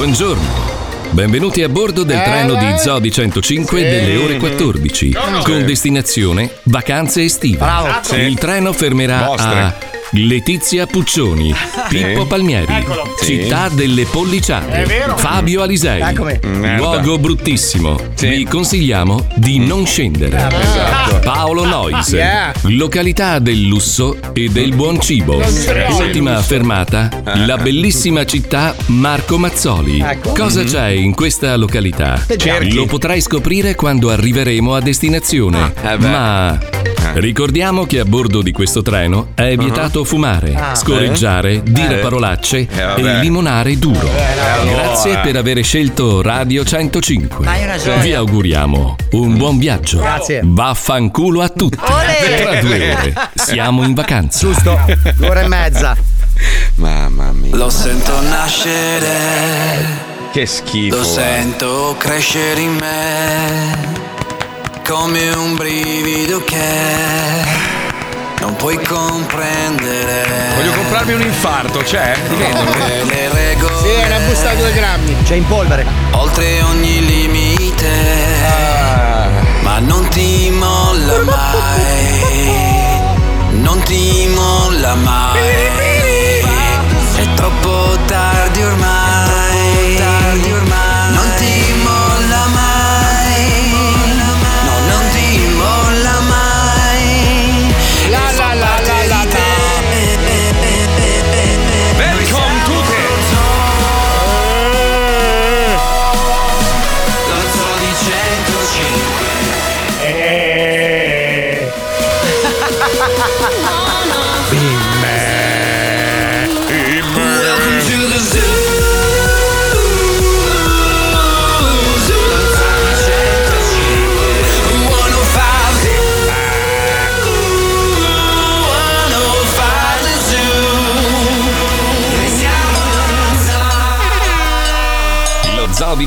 Buongiorno. Benvenuti a bordo del treno di Zodi 105 delle ore 14 con destinazione vacanze estive. Il treno fermerà a Letizia Puccioni, Pippo Palmieri, Eccolo. Città delle Polliciate, È vero. Fabio Alisei. Eccomi. Luogo bruttissimo. Vi consigliamo di non scendere. Esatto. Paolo Nois. Yeah. Località del lusso e del buon cibo. Ultima fermata, la bellissima città Marco Mazzoli. Ecco. Cosa c'è in questa località? Cerchi. Lo potrai scoprire quando arriveremo a destinazione. Ah, eh. Ma ricordiamo che a bordo di questo treno è vietato fumare, scorreggiare, dire Eh. parolacce Eh, e limonare duro. allora. Grazie per aver scelto Radio 105. Ma hai ragione. Vi auguriamo un buon viaggio. Grazie. Vaffanculo a tutti. Olè. Tra due ore siamo in vacanza. Giusto. Due ore e mezza. Mamma mia. Lo sento nascere, Che schifo. lo eh. sento crescere in me, come un brivido che non puoi comprendere. Voglio comprarmi un infarto, c'è? Li vendono? Le regole, Sì, era bustato due grammi. C'è in polvere. oltre ogni limite, Ah. ma non ti molla mai, non ti molla mai. È troppo tardi ormai,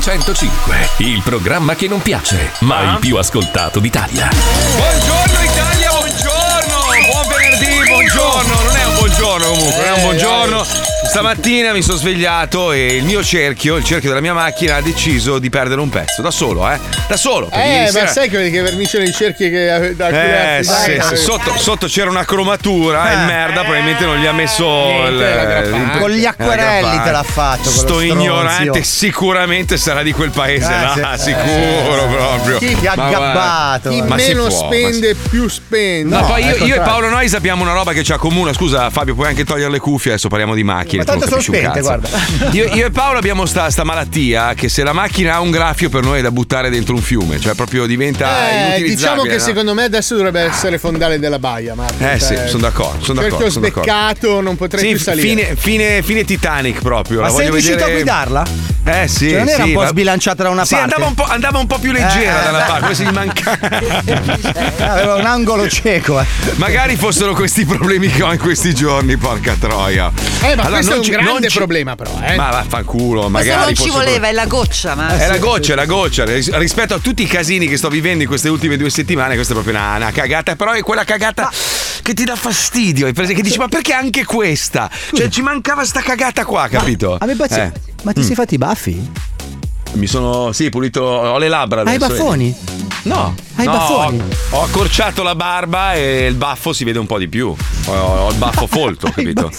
105 il programma che non piace, ma il ah? più ascoltato d'Italia. Buongiorno Italia, buongiorno! Buon venerdì, buongiorno! Non è un buongiorno comunque, non è un eh, buongiorno. Stamattina mi sono svegliato e il mio cerchio, il cerchio della mia macchina, ha deciso di perdere un pezzo, da solo, eh? Da solo. Eh, ma sera- sai che, che vernice nei cerchi che da cui Eh, sì, dai, sì, sotto, sotto c'era una cromatura e il merda probabilmente non gli ha messo niente, il, la grappata. il- Con gli acquerelli te l'ha fatto. Sto ignorante sicuramente sarà di quel paese Eh, là, sì. sicuro proprio. Chi ti ha aggabbato? Chi Ma si meno può, spende, più spende. No, poi io, io e. Paolo Nois abbiamo una roba che ci accomuna. Scusa, Fabio, puoi anche togliere le cuffie. Adesso parliamo di macchine. Non tanto sono spente, cazzo. Io, io e Paolo abbiamo sta, sta malattia che se la macchina ha un graffio per noi è da buttare dentro un fiume, cioè proprio diventa Eh, inutilizzabile. diciamo che no? secondo me adesso dovrebbe essere fondale della baia. Marco. Eh sì, Cioè, sono d'accordo, sono d'accordo. sono d'accordo. sbeccato, non potrei Sì, più salire. fine, fine, fine Titanic proprio. Ma la sei riuscito vedere... a guidarla? Eh sì. Cioè, non era sì, un po' ma- sbilanciata da una Sì, parte? andava un, po', andava un po' più leggera Eh, da una beh. parte, come se gli mancava. Aveva un angolo cieco, eh. Magari fossero questi problemi che ho in questi giorni, porca troia. Eh, ma Allora, questo è un ci- grande ci- problema, però. Eh. Ma vaffanculo, Ma se magari non ci voleva, è la goccia, ma. È la goccia, è la goccia. Ris- Rispetto a tutti i casini che sto vivendo in queste ultime due settimane, questa è proprio una, una cagata. Però è quella cagata che ti dà fastidio. hai preso- Che dici, ma perché anche questa? Cioè, ci mancava sta cagata qua, capito? A me pazzi- Eh, Ma ti sei fatti i baffi? Mi sono, sì, pulito. Ho le labbra Hai i adesso. baffoni? vedi? No, Hai i no, baffoni? Ho, ho accorciato la barba e il baffo si vede un po' di più. Ho, ho il baffo folto, capito?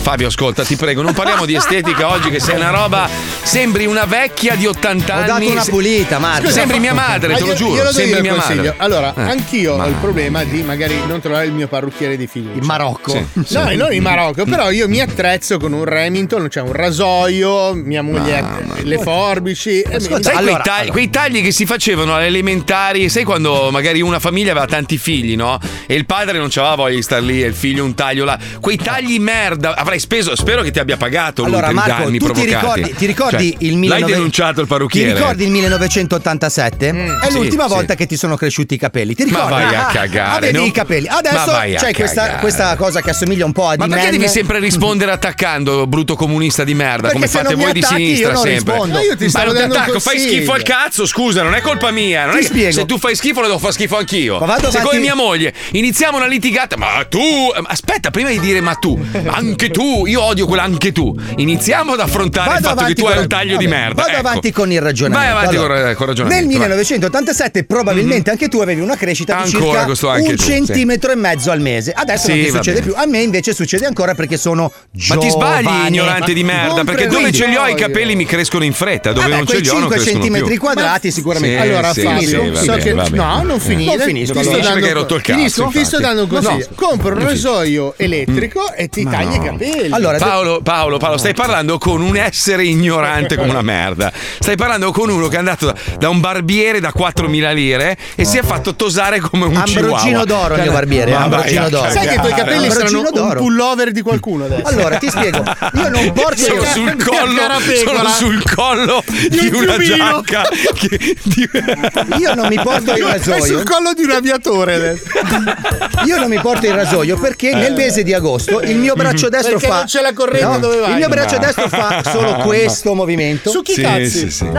Fabio, ascolta, ti prego, non parliamo di estetica oggi, che sei una roba. Sembri una vecchia di 80 Ho anni. dato una pulita, Marco. Sembri mia madre, te lo giuro. Io lo do sembri mia consiglio. madre. Allora, Eh, anch'io ho ma- il problema di magari non trovare il mio parrucchiere di fiducia. In Marocco. Sì. No, non in Marocco, però io mi attrezzo con un Remington, c'è un rasoio, mia moglie le forbici. E mi- Sai Allora, quei, tagli, quei tagli che si facevano alle elementari, sai quando magari una famiglia aveva tanti figli, no? E il padre non c'aveva voglia di star lì e il figlio un taglio là. Quei tagli merda, avrai speso, spero che ti abbia pagato lui Allora, per i Marco, danni tu ti provocati. ricordi, ti ricordi Cioè, il L'hai 1900 denunciato il Ti parrucchiere. ricordi il 1987? È Sì, l'ultima sì. volta che ti sono cresciuti i capelli. Ti Ma ricordi? vai a cagare, Avevi non- i capelli. Ma Adesso c'è questa, questa cosa che assomiglia un po' a Ma di perché Man. devi sempre rispondere attaccando, brutto comunista di merda, Perché come fate voi di sinistra io non sempre? rispondo. Ma io ti Ma stavo non ti attacco, fai schifo al cazzo, scusa, non è colpa mia. Non Ti è che- spiego. Se tu fai schifo, lo devo fare schifo anch'io. Ma vado se avanti- come mia moglie iniziamo una litigata, ma tu, aspetta, prima di dire ma tu, anche tu, io odio quella anche tu. Iniziamo ad affrontare il Vado fatto che tu hai un taglio di merda. Vado ecco. avanti con il ragionamento. Vai avanti Allora, con, con ragionamento. Nel vai. 1987 probabilmente anche tu avevi una crescita di Ancora circa questo anche un tu, sì. centimetro e mezzo al mese. Adesso non Sì, ti va succede più. A me invece succede ancora perché sono Ma giovane. ti sbagli, ignorante di merda, perché dove ce li ho i capelli mi crescono in fretta, dove Vabbè, non ce quei li ho non 5 crescono centimetri più. quadrati sicuramente. Sì, Allora, sì, Fabio, sì, so bene, che no, non finire. Non finisco, Ti sto Finisci dando hai rotto il cazzo, Finisco, ti sto dando un No, consiglio. no. Compra un rasoio elettrico e ti tagli i capelli. Allora, Paolo, Paolo, Paolo, stai parlando con un essere ignorante come una merda. Stai parlando con uno che è andato da, un barbiere da 4.000 lire e si è fatto tosare come un Ambrogino chihuahua. d'oro il mio barbiere, Ma Ambrogino d'oro. Sai che i tuoi capelli saranno un pullover di qualcuno adesso. Allora, ti spiego. Io non porto Sono sul collo, sono sul collo di un una giacca. che- di- Io non mi porto il È rasoio. sul collo di un aviatore adesso. Io non mi porto il rasoio perché nel mese di agosto il mio braccio destro Perché fa. non c'è la corrente No, dove vai. Il mio braccio destro fa solo questo movimento. Su chi Sì, cazzi? sì, sì.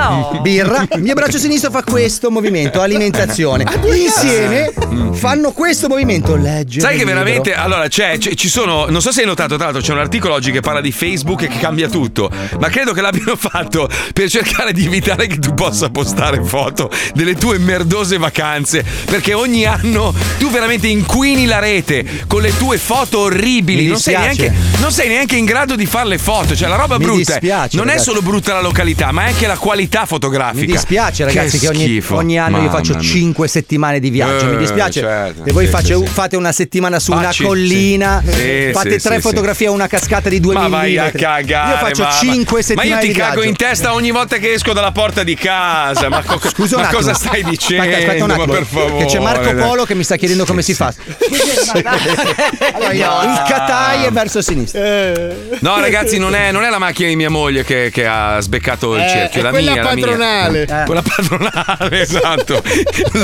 Birra, il mio braccio sinistro fa questo movimento, alimentazione. Insieme fanno questo movimento, leggere. Sai che veramente, allora, c'è, c'è- ci sono, non so se hai notato, tra l'altro c'è un articolo oggi che parla di Facebook e che cambia tutto, ma credo che l'abbiano fatto per cercare di evitare che tu possa postare foto delle tue merdose vacanze, perché ogni anno tu veramente inquini la rete con le tue foto orribili, Mi non sei, neanche, non sei neanche in grado di fare le foto, cioè la roba Mi brutta. è- dispiace, non è ragazzi. solo brutta la località, ma è anche la qualità fotografica. Mi dispiace, ragazzi, che, ogni, schifo. ogni anno io faccio mia. 5 settimane di viaggio. Mi Eh, dispiace. certo. E voi Sì, face- sì, fate una settimana su Facci, una collina, sì. Fate tre fotografie a una cascata di 2 Ma mm. vai a cagare. Io faccio ma- 5 ma- settimane Ma io ti cago in testa ogni volta che esco dalla porta di casa. Ma, co- Scusa ma cosa stai dicendo? Aspetta, aspetta un ma attimo. per favore. Che c'è Marco. Polo che mi sta chiedendo come si fa. Allora, il Katai è verso sinistra. No, ragazzi, non è, non è la macchina di mia moglie che, che ha sbeccato il Eh, cerchio. è la quella mia, la mia. padronale. Eh. Quella padronale, esatto.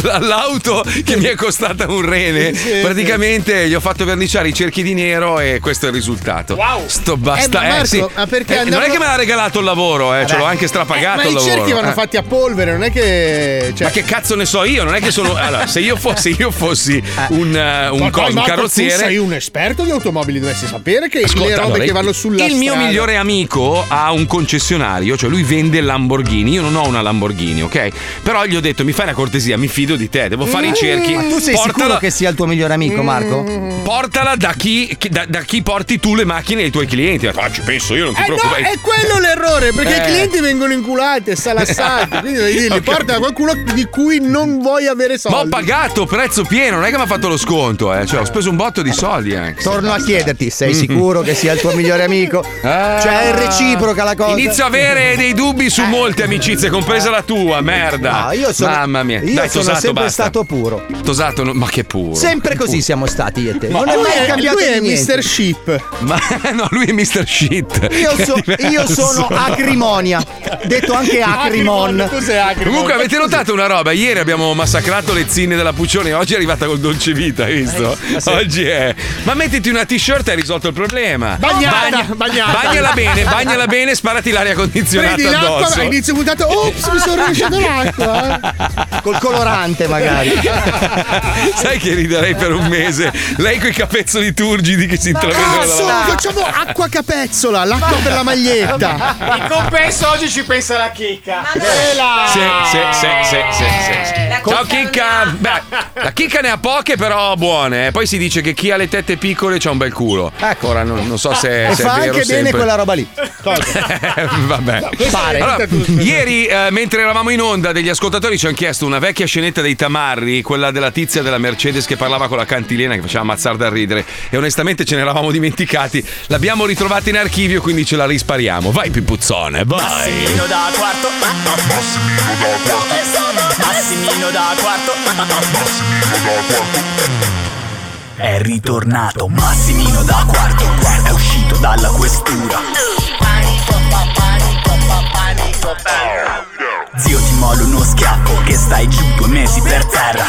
La- L'auto che mi è costata un rene. Sì, praticamente gli ho fatto verniciare i cerchi di nero e questo è il risultato. Wow. Sto basta. Eh, ma Marco, sì. ma perché Eh, Non andavo- è che me l'ha regalato il lavoro, eh, ce l'ho anche Strapagato ma il i lavoro. cerchi vanno Eh. fatti a polvere, non è che. Cioè, Ma che cazzo ne so io? Non è che sono. Allora, se io fossi, io fossi un, eh, un, Ma co- dai, un carrozziere. Tu sei un esperto di automobili, dovresti sapere che le Ascolta, robe allora, che vanno sulla Il mio strada- migliore amico ha un concessionario, cioè lui vende Lamborghini. Io non ho una Lamborghini, ok? Però gli ho detto: mi fai una cortesia, mi fido di te, devo fare i cerchi. Ma tu sei sicuro portala, che sia il tuo migliore amico, Marco? portala da chi, da, da chi porti tu le macchine dei tuoi clienti. Ah, ci penso io, non ti Eh no, preoccupare. è quello l'errore, perché Eh. i clienti vengono inculati e salassati. Quindi devi dirgli, Ho porta capito. qualcuno di cui non vuoi avere soldi. Ma ho pagato prezzo pieno, non è che mi ha fatto lo sconto, eh. Cioè, ho speso un botto di soldi anche. Torno a chiederti, sei sicuro che sia il tuo migliore amico? Cioè è reciproca la cosa. Inizio a avere dei dubbi su molte amicizie, compresa la tua, merda. No, io sono, Mamma mia. Io Dai, sono tosato, sempre basta. stato puro. Tosato, no- ma che puro. Sempre così siamo stati io e te. Ma non è mai cambiato lui è niente. Mr. Ship. Ma no, lui è Mr. Shit. Io, so- io sono acrimonia, detto anche acrimon. Tu sei Acrimon. Comunque avete notato una roba? Ieri abbiamo massacrato le zinne della Puccione, oggi è arrivata col dolce vita, hai visto? Eh, Oggi è. Ma mettiti una t-shirt e hai risolto il problema. Bagnata, bagnata. Bagnala bene, bagnala bene, sparati l'aria condizionata Prendi addosso. inizio puntata. Ops, mi sono rovesciato l'acqua. eh. Col colorante magari. Sai che riderei per un mese? Lei coi capezzoli turgidi che si intravedono Ah, solo facciamo acqua capezzola, l'acqua per la maglietta. In compenso oggi ci pensa la chicca. Sì, sì, sì, sì, sì, sì, sì. Ciao Chicca! Beh, la Chicca ne ha poche, però buone. eh. Poi si dice che chi ha le tette piccole c'ha un bel culo. Ecco. Ora non, non so se, e se fa è vero anche bene sempre. quella roba lì. Eh, Vabbè. Pare. Allora, ieri, eh, mentre eravamo in onda, degli ascoltatori ci hanno chiesto una vecchia scenetta dei Tamarri, quella della tizia della Mercedes che parlava con la cantilena che faceva ammazzare da ridere. E onestamente ce ne eravamo dimenticati. L'abbiamo ritrovata in archivio, quindi ce la rispariamo. Vai, Pippuzzone, vai. Massimino da quarto. Massimino da quarto. È ritornato Massimino da quarto. È uscito dalla questura. Zio ti molo uno schiaffo che stai giù due mesi per terra.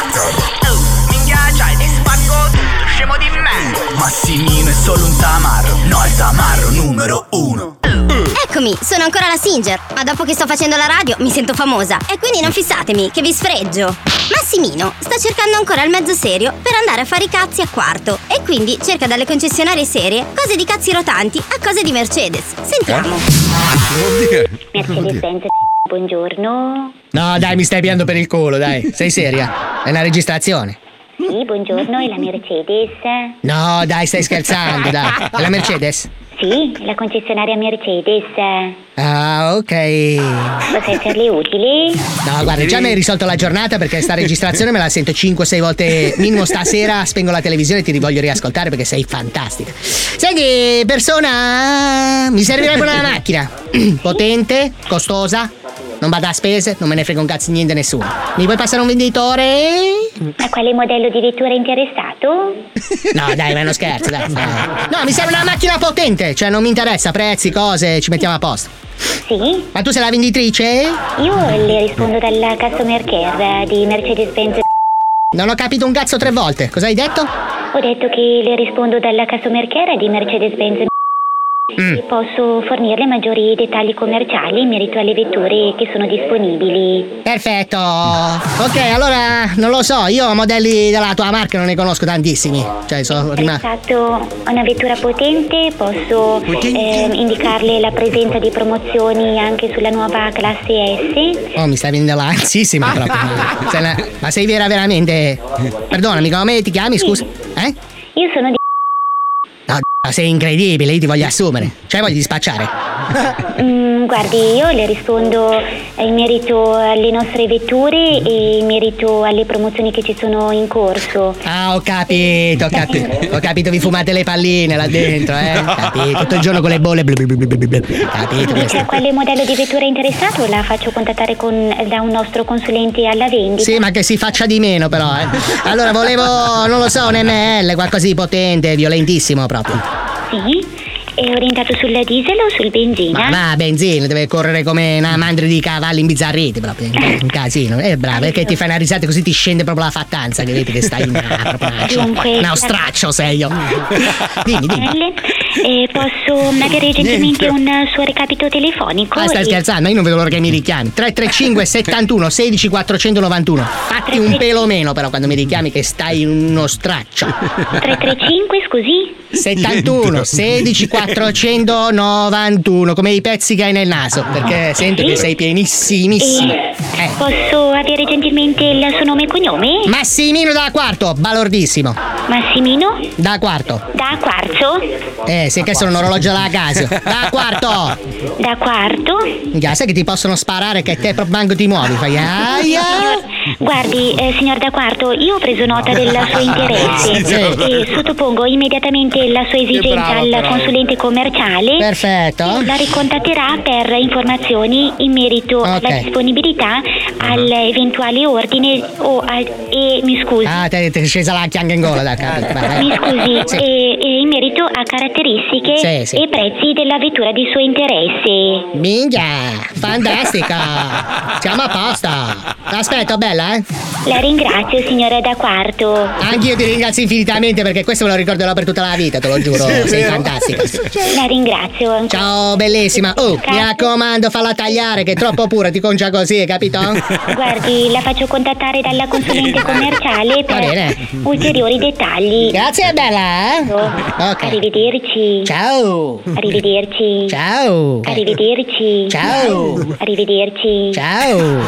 Minchia, c'hai ti spacco tutto, scemo di me. Massimino è solo un tamarro, no il tamarro numero uno. Eccomi, sono ancora la Singer, ma dopo che sto facendo la radio mi sento famosa e quindi non fissatemi, che vi sfreggio. Massimino sta cercando ancora il mezzo serio per andare a fare i cazzi a quarto e quindi cerca dalle concessionarie serie cose di cazzi rotanti a cose di Mercedes. Sentiamo. Vuol dire? Mercedes-Benz, buongiorno. No, dai, mi stai piando per il culo, dai. Sei seria? È una registrazione. Sì, buongiorno, è la Mercedes? No, dai, stai scherzando, dai. È la Mercedes? Sì, la concessionaria Mercedes. Ah, ok. Posso esserle utili? No, guarda, già mi hai risolto la giornata perché sta registrazione me la sento 5-6 volte minimo stasera. Spengo la televisione e ti voglio riascoltare perché sei fantastica. Senti, persona, mi servirebbe una macchina. Potente, costosa, non vada a spese, non me ne frega un cazzo niente nessuno. Mi puoi passare un venditore? A quale modello di vettura è interessato? No, dai, ma è uno scherzo, dai. No, mi serve una macchina potente, cioè non mi interessa prezzi, cose, ci mettiamo a posto. Sì? Ma tu sei la venditrice? Io le rispondo dalla customer care di Mercedes-Benz. Non ho capito un cazzo tre volte. Cosa hai detto? Ho detto che le rispondo dalla customer care di Mercedes-Benz. Mm. Posso fornirle maggiori dettagli commerciali in merito alle vetture che sono disponibili. Perfetto. Ok, allora non lo so, io modelli della tua marca non ne conosco tantissimi. Cioè, sono rimasto. A una vettura potente, posso ehm, indicarle la presenza di promozioni anche sulla nuova classe S. Oh, mi stai venendo l'anzissima proprio. Una- Ma sei vera veramente? Perdonami, come ti chiami, scusa? Eh? Io sono di... No, d- sei incredibile, io ti voglio assumere. Cioè, voglio dispacciare. Mm, guardi, io le rispondo in merito alle nostre vetture e in merito alle promozioni che ci sono in corso. Ah, ho capito, ho capito. Ho capito, vi fumate le palline là dentro, eh? Capito, tutto il giorno con le bolle. blu, blu, blu. Capito Dice a quale modello di vettura è interessato? La faccio contattare con- da un nostro consulente alla vendita. Sì, ma che si faccia di meno però, eh. Allora volevo, non lo so, un ML, qualcosa di potente, violentissimo proprio. Sì? È orientato sul diesel o sul benzina? Ma va, benzina, deve correre come una mandria di cavalli imbizzarriti proprio. Un casino. Eh, bravo, perché ti fai una risata così ti scende proprio la fattanza, che vedi che stai in ah, proprio una, Dunque- una straccio sei io. Dimmi, dimmi. Eh, posso avere gentilmente un suo recapito telefonico? Ah, stai E- scherzando? Io non vedo l'ora che mi richiami. 335 71 16 491. Fatti un pelo meno però quando mi richiami che stai in uno straccio. 335, scusi? 71 16 491 come i pezzi che hai nel naso perché sento che sei pienissimissimo E eh. posso avere gentilmente il suo nome e cognome? Massimino da quarto balordissimo Massimino? da quarto Da quarzo? eh sì che sono un orologio alla casa da quarto Da quarto? Minchia, sai che ti possono sparare che te proprio manco ti muovi fai aia Guardi, eh, signor Da Quarto, io ho preso nota del suo interesse Sì. e sottopongo immediatamente la sua esigenza al però. consulente commerciale. Perfetto. La ricontatterà per informazioni in merito alla disponibilità all'eventuale ordine o al, e mi scusi. ah te, te è scesa la chianga in gola da capito Mi scusi, Sì. e, e in merito a caratteristiche Sì, sì. e prezzi della vettura di suo interesse. Minchia, fantastica! Siamo a posto! Aspetta, bella, eh? La ringrazio, signora Da Quarto. Anch'io ti ringrazio infinitamente perché questo me lo ricorderò per tutta la vita, te lo giuro. Sì, Sei fantastica. La ringrazio. Ciao, bellissima. Oh, mi raccomando, falla tagliare, che è troppo pura, ti concia così, hai capito? Guardi, la faccio contattare dalla consulente commerciale per ulteriori dettagli. Grazie, bella, eh? Ok. Arrivederci. Ciao. Arrivederci. Ciao. Arrivederci. Ciao. Arrivederci. Ciao.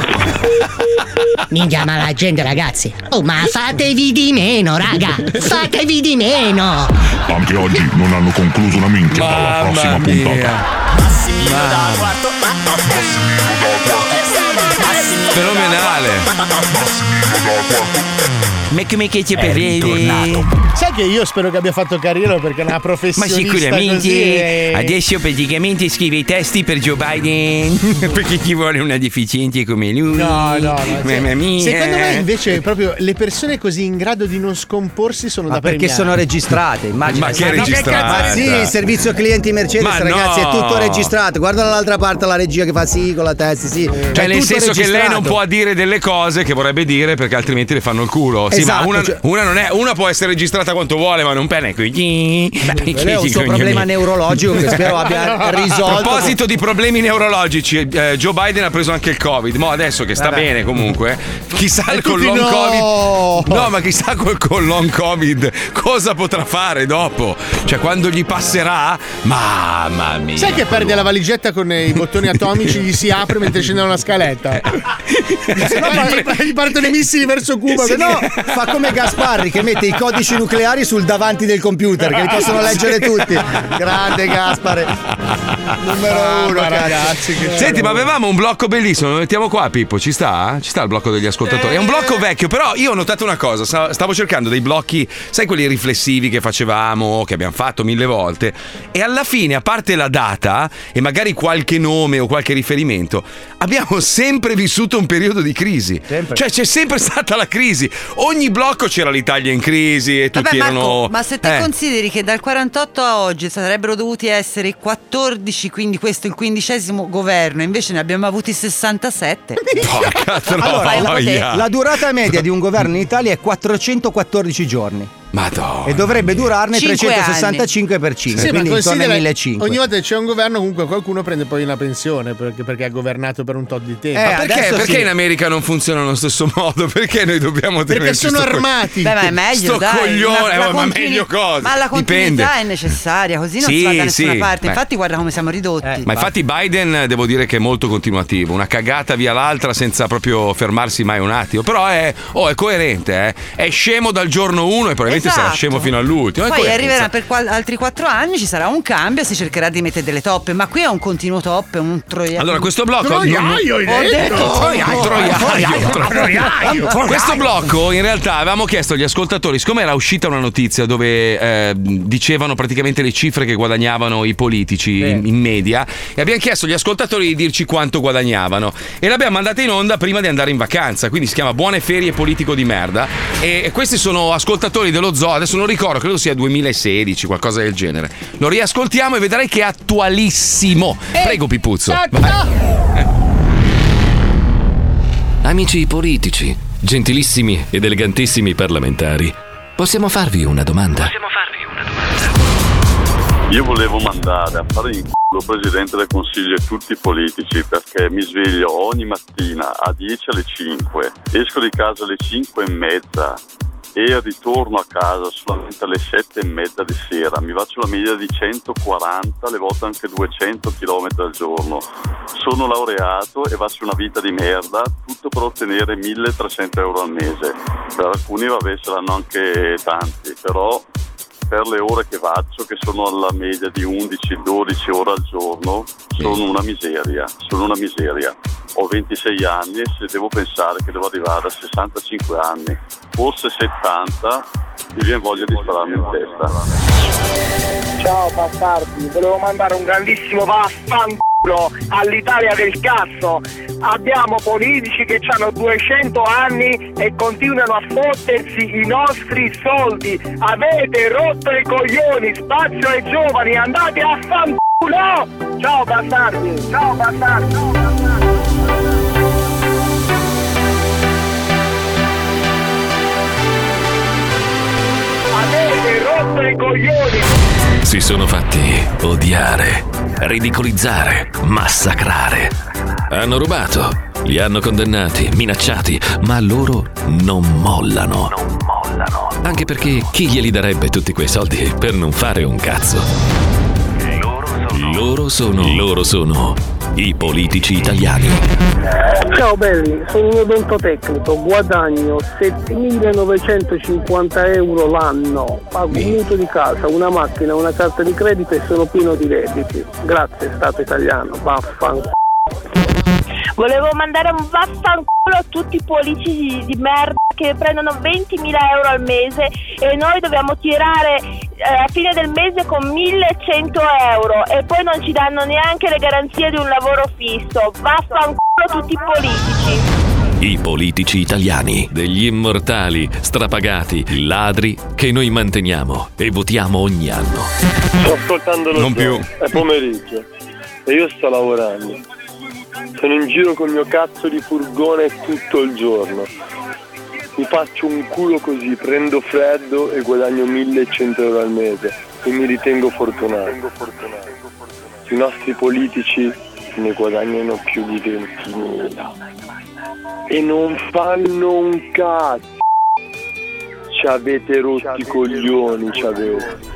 Minchia, ma la gente, ragazzi. Oh, ma fatevi di meno, raga. Fatevi di meno. Anche oggi non hanno concluso una minchia dalla prossima puntata. Fenomenale. Ma come che ci prevedi? Sai che io spero che abbia fatto carriera perché è una Ma professionista sicuramente così è- adesso praticamente scrive i testi per Joe Biden perché ci vuole una deficiente come lui. No, no, no. Mamma mia. Secondo me invece proprio le persone così in grado di non scomporsi sono Ma da perché premiare. sono registrate, immagina. Ma che registrate? cazzo- Sì, il servizio clienti Mercedes, Ma ragazzi, no. è tutto registrato. Guarda dall'altra parte la regia che fa sì con la testa, sì. Cioè, È nel tutto senso che lei non registrato. può dire delle cose che vorrebbe dire perché altrimenti le fanno il culo. Ma Esatto, una, cioè- una non è, una può essere registrata quanto vuole, ma non pene qui. quello è un suo problema neurologico che spero abbia A risolto. proposito di problemi neurologici, eh, Joe Biden ha preso anche il Covid. Mo adesso che sta Vabbè. bene comunque, chissà E col tutti long no! Covid. No, ma chissà col, col long Covid cosa potrà fare dopo. Cioè, quando gli passerà, mamma mia. Sai che perde la valigetta con i bottoni atomici, gli si apre mentre scende una scaletta? Se no gli, partono i missili verso Cuba. Se no, fa come Gasparri che mette i codici nucleari sul davanti del computer, che li possono leggere tutti. Grande Gaspare. Numero uno, ragazzi, Senti, ma avevamo un blocco bellissimo, lo mettiamo qua, Pippo, ci sta? Ci sta il blocco degli ascoltatori? È un blocco vecchio, però io ho notato una cosa, sta- stavo cercando dei blocchi, sai quelli riflessivi che facevamo, che abbiamo fatto mille volte, e alla fine, a parte la data e magari qualche nome o qualche riferimento, abbiamo sempre vissuto un periodo di crisi. Cioè c'è sempre stata la crisi. Ogni blocco c'era l'Italia in crisi e tutti Vabbè, Marco, erano... ma se te Eh. consideri che dal 48 a oggi sarebbero dovuti essere i 14, quindi questo è il quindicesimo governo, invece ne abbiamo avuti 67. Porca Allora, troia. la, la durata media di un governo in Italia è 414 giorni. Madonna. E dovrebbe durarne Cinque 365 per 5, Sì, quindi intorno ai considera 1500. ogni volta che c'è un governo comunque qualcuno prende poi una pensione perché, perché ha governato per un tot di tempo. Ma perché, perché in America non funziona allo stesso modo? Perché noi dobbiamo Perché tenerci sono sto co- armati. Beh, ma è meglio, Sto dai. coglione, La- la eh, ma meglio cosa? Ma la continuità Dipende. è necessaria, così non Sì, si va da nessuna sì, parte. beh. Infatti, guarda come siamo ridotti. Ma infatti Biden devo dire che è molto continuativo, una cagata via l'altra senza proprio fermarsi mai un attimo. Però è, oh, è coerente, eh. è scemo dal giorno uno e probabilmente sarà Esatto. scemo fino all'ultimo. Poi arriverà per qual- altri quattro anni, ci sarà un cambio, si cercherà di mettere delle toppe, ma qui è un continuo toppe, un troiaio. Allora, questo blocco. Troiaio, hai Ho detto? Troiaio, troiaio, troiaio. Troiaio. Questo blocco, in realtà, avevamo chiesto agli ascoltatori, siccome era uscita una notizia dove eh, dicevano praticamente le cifre che guadagnavano i politici in, in media, e abbiamo chiesto agli ascoltatori di dirci quanto guadagnavano. E l'abbiamo mandata in onda prima di andare in vacanza. Quindi si chiama Buone Ferie Politico di Merda. E, e questi sono ascoltatori dello zoo. Adesso non ricordo, credo sia 2016, qualcosa del genere. Lo riascoltiamo e vedrai che è attualissimo. Prego, Pipuzzo. Vai. Amici politici, gentilissimi ed elegantissimi parlamentari, possiamo farvi una domanda? Io volevo mandare a fare in culo Presidente del Consiglio e tutti i politici perché mi sveglio ogni mattina a 10 alle 5, esco di casa alle 5 e mezza e ritorno a casa solamente alle 7 e mezza di sera. Mi faccio una media di 140, alle volte anche 200 km al giorno. Sono laureato e faccio una vita di merda, tutto per ottenere 1300 euro al mese. Per alcuni vabbè saranno anche tanti, però per le ore che faccio, che sono alla media di 11-12 ore al giorno, sono una miseria, sono una miseria. Ho 26 anni e se devo pensare che devo arrivare a 65 anni, forse 70, mi viene voglia di spararmi in testa. Ciao bastardi, volevo mandare un grandissimo vaffanculo all'Italia del cazzo. Abbiamo politici che hanno 200 anni e continuano a fottersi i nostri soldi. Avete rotto i coglioni, spazio ai giovani, andate a fanculo! Ciao bastardi, ciao bastardi. Ciao, bastardi. Avete rotto i coglioni! Si sono fatti odiare, ridicolizzare, massacrare. Hanno rubato, li hanno condannati, minacciati, ma loro non mollano. Anche perché chi glieli darebbe tutti quei soldi per non fare un cazzo? Loro sono, loro sono i politici italiani. Ciao belli, sono un odontotecnico, guadagno 7.950 euro l'anno, pago un mutuo di casa, una macchina, una carta di credito e sono pieno di debiti. Grazie Stato italiano, vaffanculo. Volevo mandare un vaffanculo a tutti i politici di merda che prendono 20.000 euro al mese e noi dobbiamo tirare eh, a fine del mese con 1.100 euro e poi non ci danno neanche le garanzie di un lavoro fisso. Vaffanculo a tutti i politici. I politici italiani, degli immortali, strapagati, ladri che noi manteniamo e votiamo ogni anno. Sto ascoltando lo Non più. È pomeriggio e io sto lavorando. Sono in giro col mio cazzo di furgone tutto il giorno. mi faccio un culo così, prendo freddo e guadagno 1100 euro al mese e mi ritengo fortunato. I nostri politici ne guadagnano più di 20.000 e non fanno un cazzo. Ci avete rotti i coglioni, ci avete.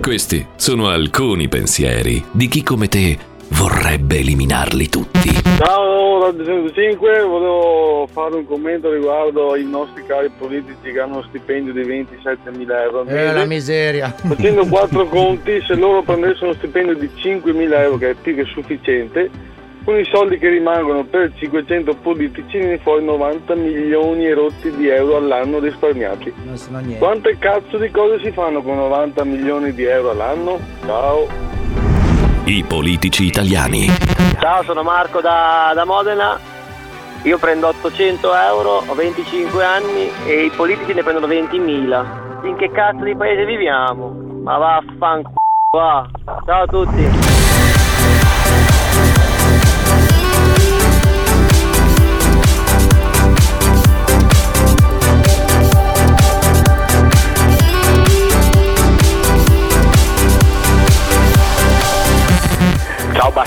Questi sono alcuni pensieri di chi come te vorrebbe eliminarli tutti. Ciao Radio 105, volevo fare un commento riguardo ai nostri cari politici che hanno uno stipendio di 27 mila euro al Eh, mese. la miseria. Facendo quattro conti, se loro prendessero uno stipendio di 5 mila euro, che è più che sufficiente, con i soldi che rimangono per 500 politici ne fuori 90 milioni e rotti di euro all'anno risparmiati. Non sono niente. Quante cazzo di cose si fanno con 90 milioni di euro all'anno? Ciao. I politici italiani. Ciao, sono Marco da, da Modena. Io prendo 800 euro, ho 25 anni e i politici ne prendono 20.000. In che cazzo di paese viviamo? Ma vaffanculo, va. Ciao a tutti.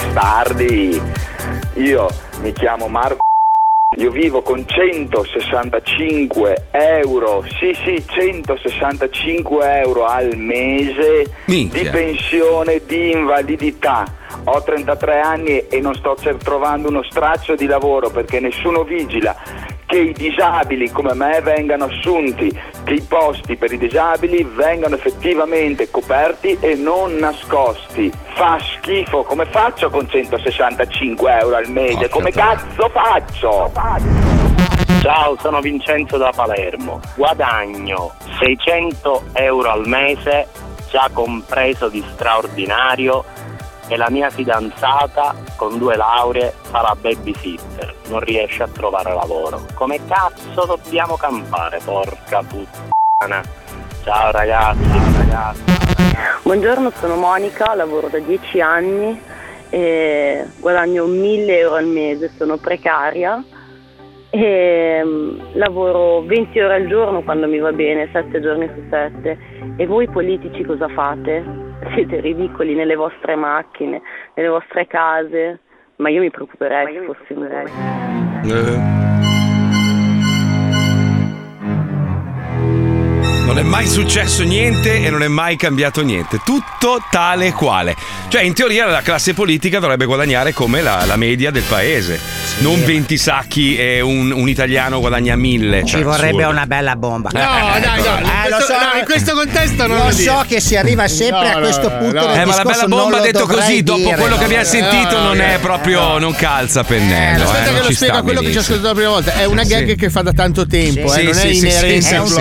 Bastardi, io mi chiamo Marco. Io vivo con 165 euro, sì sì, 165 euro al mese Minchia. di pensione di invalidità. Ho 33 anni e non sto trovando uno straccio di lavoro perché nessuno vigila che i disabili come me vengano assunti, che i posti per i disabili vengano effettivamente coperti e non nascosti. Fa schifo, come faccio con 165 euro al mese? come cazzo faccio? Ciao, sono Vincenzo da Palermo. Guadagno 600 euro al mese, già compreso di straordinario, e la mia fidanzata con due lauree fa la babysitter, non riesce a trovare lavoro. Come cazzo dobbiamo campare, porca puttana? Ciao ragazzi, ciao ragazzi. Buongiorno, sono Monica, lavoro da 10 anni e guadagno 1000 euro al mese, sono precaria e mm, lavoro 20 ore al giorno quando mi va bene, 7 giorni su 7. E voi politici cosa fate? Siete ridicoli nelle vostre macchine, nelle vostre case, ma io mi preoccuperei se fossi voi. Non è mai successo niente e non è mai cambiato niente. Tutto tale e quale. Cioè, in teoria la classe politica dovrebbe guadagnare come la, la media del paese. Non 20 sacchi e un, un italiano guadagna 1000. Ci Cioè, vorrebbe assurdo. una bella bomba. No, dai, dai, Eh, lo questo- so, no, in questo contesto non lo lo so che si arriva sempre No, a no, questo no, punto no. del Eh, ma la bella bomba detto così, dopo dire, quello che no. abbiamo sentito, no, non no. è proprio. non calza pennello. Aspetta eh, che non lo spiego a quello che ci ha benissimo. ascoltato la prima volta. È una gag Sì. che fa da tanto tempo, Sì, eh, non sì, è sì, inerente sì, al sì,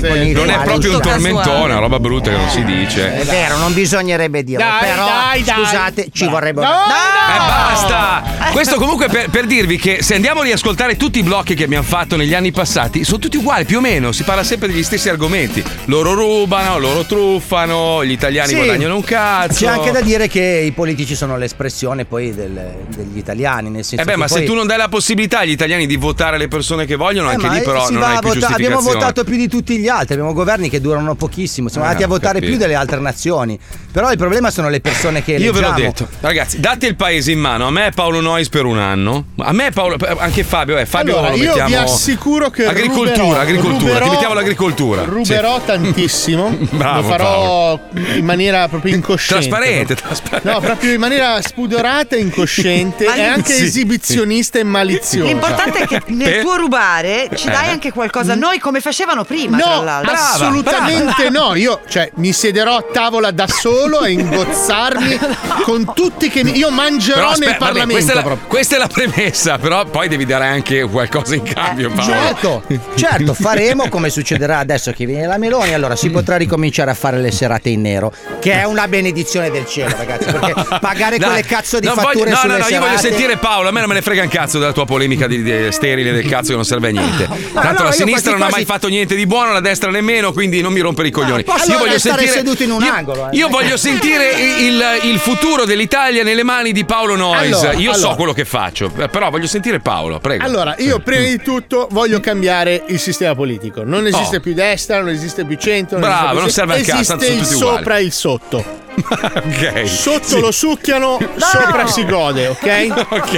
blog. sì. Non è proprio un tormentone, una roba brutta che non si dice. È vero, non bisognerebbe dirlo, Dai, però dai, dai. scusate, ci vorrebbe No, una... Eh, basta! Questo comunque per, per dirvi che se andiamo a riascoltare tutti i blocchi che abbiamo fatto negli anni passati, sono tutti uguali più o meno, si parla sempre degli stessi argomenti. Loro rubano, loro truffano, gli italiani Sì. guadagnano un cazzo. C'è anche da dire che i politici sono l'espressione poi del- degli italiani, nel senso Eh beh, che ma se poi- tu non dai la possibilità agli italiani di votare le persone che vogliono, Eh, anche lì però si non hai vota- abbiamo votato più di tutti gli altri, abbiamo governi che durano pochissimo, siamo Eh, andati a votare capito. più delle altre nazioni. Però il problema sono le persone che Io ve l'ho eleggiamo. detto, ragazzi, date il paese in mano. A me è Paolo Nois per un anno. A me è Paolo, anche Fabio, eh, Fabio Allora, lo io mettiamo. vi assicuro che Agricoltura, ruberò- agricoltura, ruberò- ti mettiamo l'agricoltura. Ruberò tantissimo. Bravo, lo farò in maniera proprio incosciente. Trasparente, trasparente. No, proprio in maniera spudorata, incosciente e anche Sì. esibizionista e maliziosa. L'importante è che nel tuo rubare ci dai Eh. anche qualcosa a noi come facevano prima, tra No, l'altro. assolutamente no. Io cioè, mi siederò a tavola da solo a ingozzarmi con tutti che mi- io mangerò Però nel aspetta, vabbè, Parlamento. questa, è la, questa è la premessa, però poi devi dare anche qualcosa in cambio. Paolo. Certo, certo, faremo come succederà adesso che viene la Meloni, allora si potrà ricominciare a fare le serate in nero, che è una benedizione del cielo, ragazzi, perché pagare quelle cazzo di non fatture voglio, no, sulle no, no, io voglio serate- sentire Paolo. A me non me ne frega un cazzo della tua polemica di, di- sterile del cazzo che non serve a niente. Tanto no, la sinistra quasi non ha mai fatto niente di buono, la destra nemmeno, quindi non mi rompere i coglioni. posso io voglio sentire seduto in un io, angolo, eh. io voglio sentire il, il futuro dell'Italia nelle mani di Paolo Noyes. Allora, io so allora. quello che faccio. Però voglio sentire Paolo, prego. Allora, io prima di tutto voglio cambiare il sistema politico. Non esiste Oh. più destra, non esiste più centro. Bravo, esiste più- non serve a cazzo, tanto Esiste il sopra e il sotto. Ok. Sotto Sì. lo succhiano, sopra si gode, ok? Ok.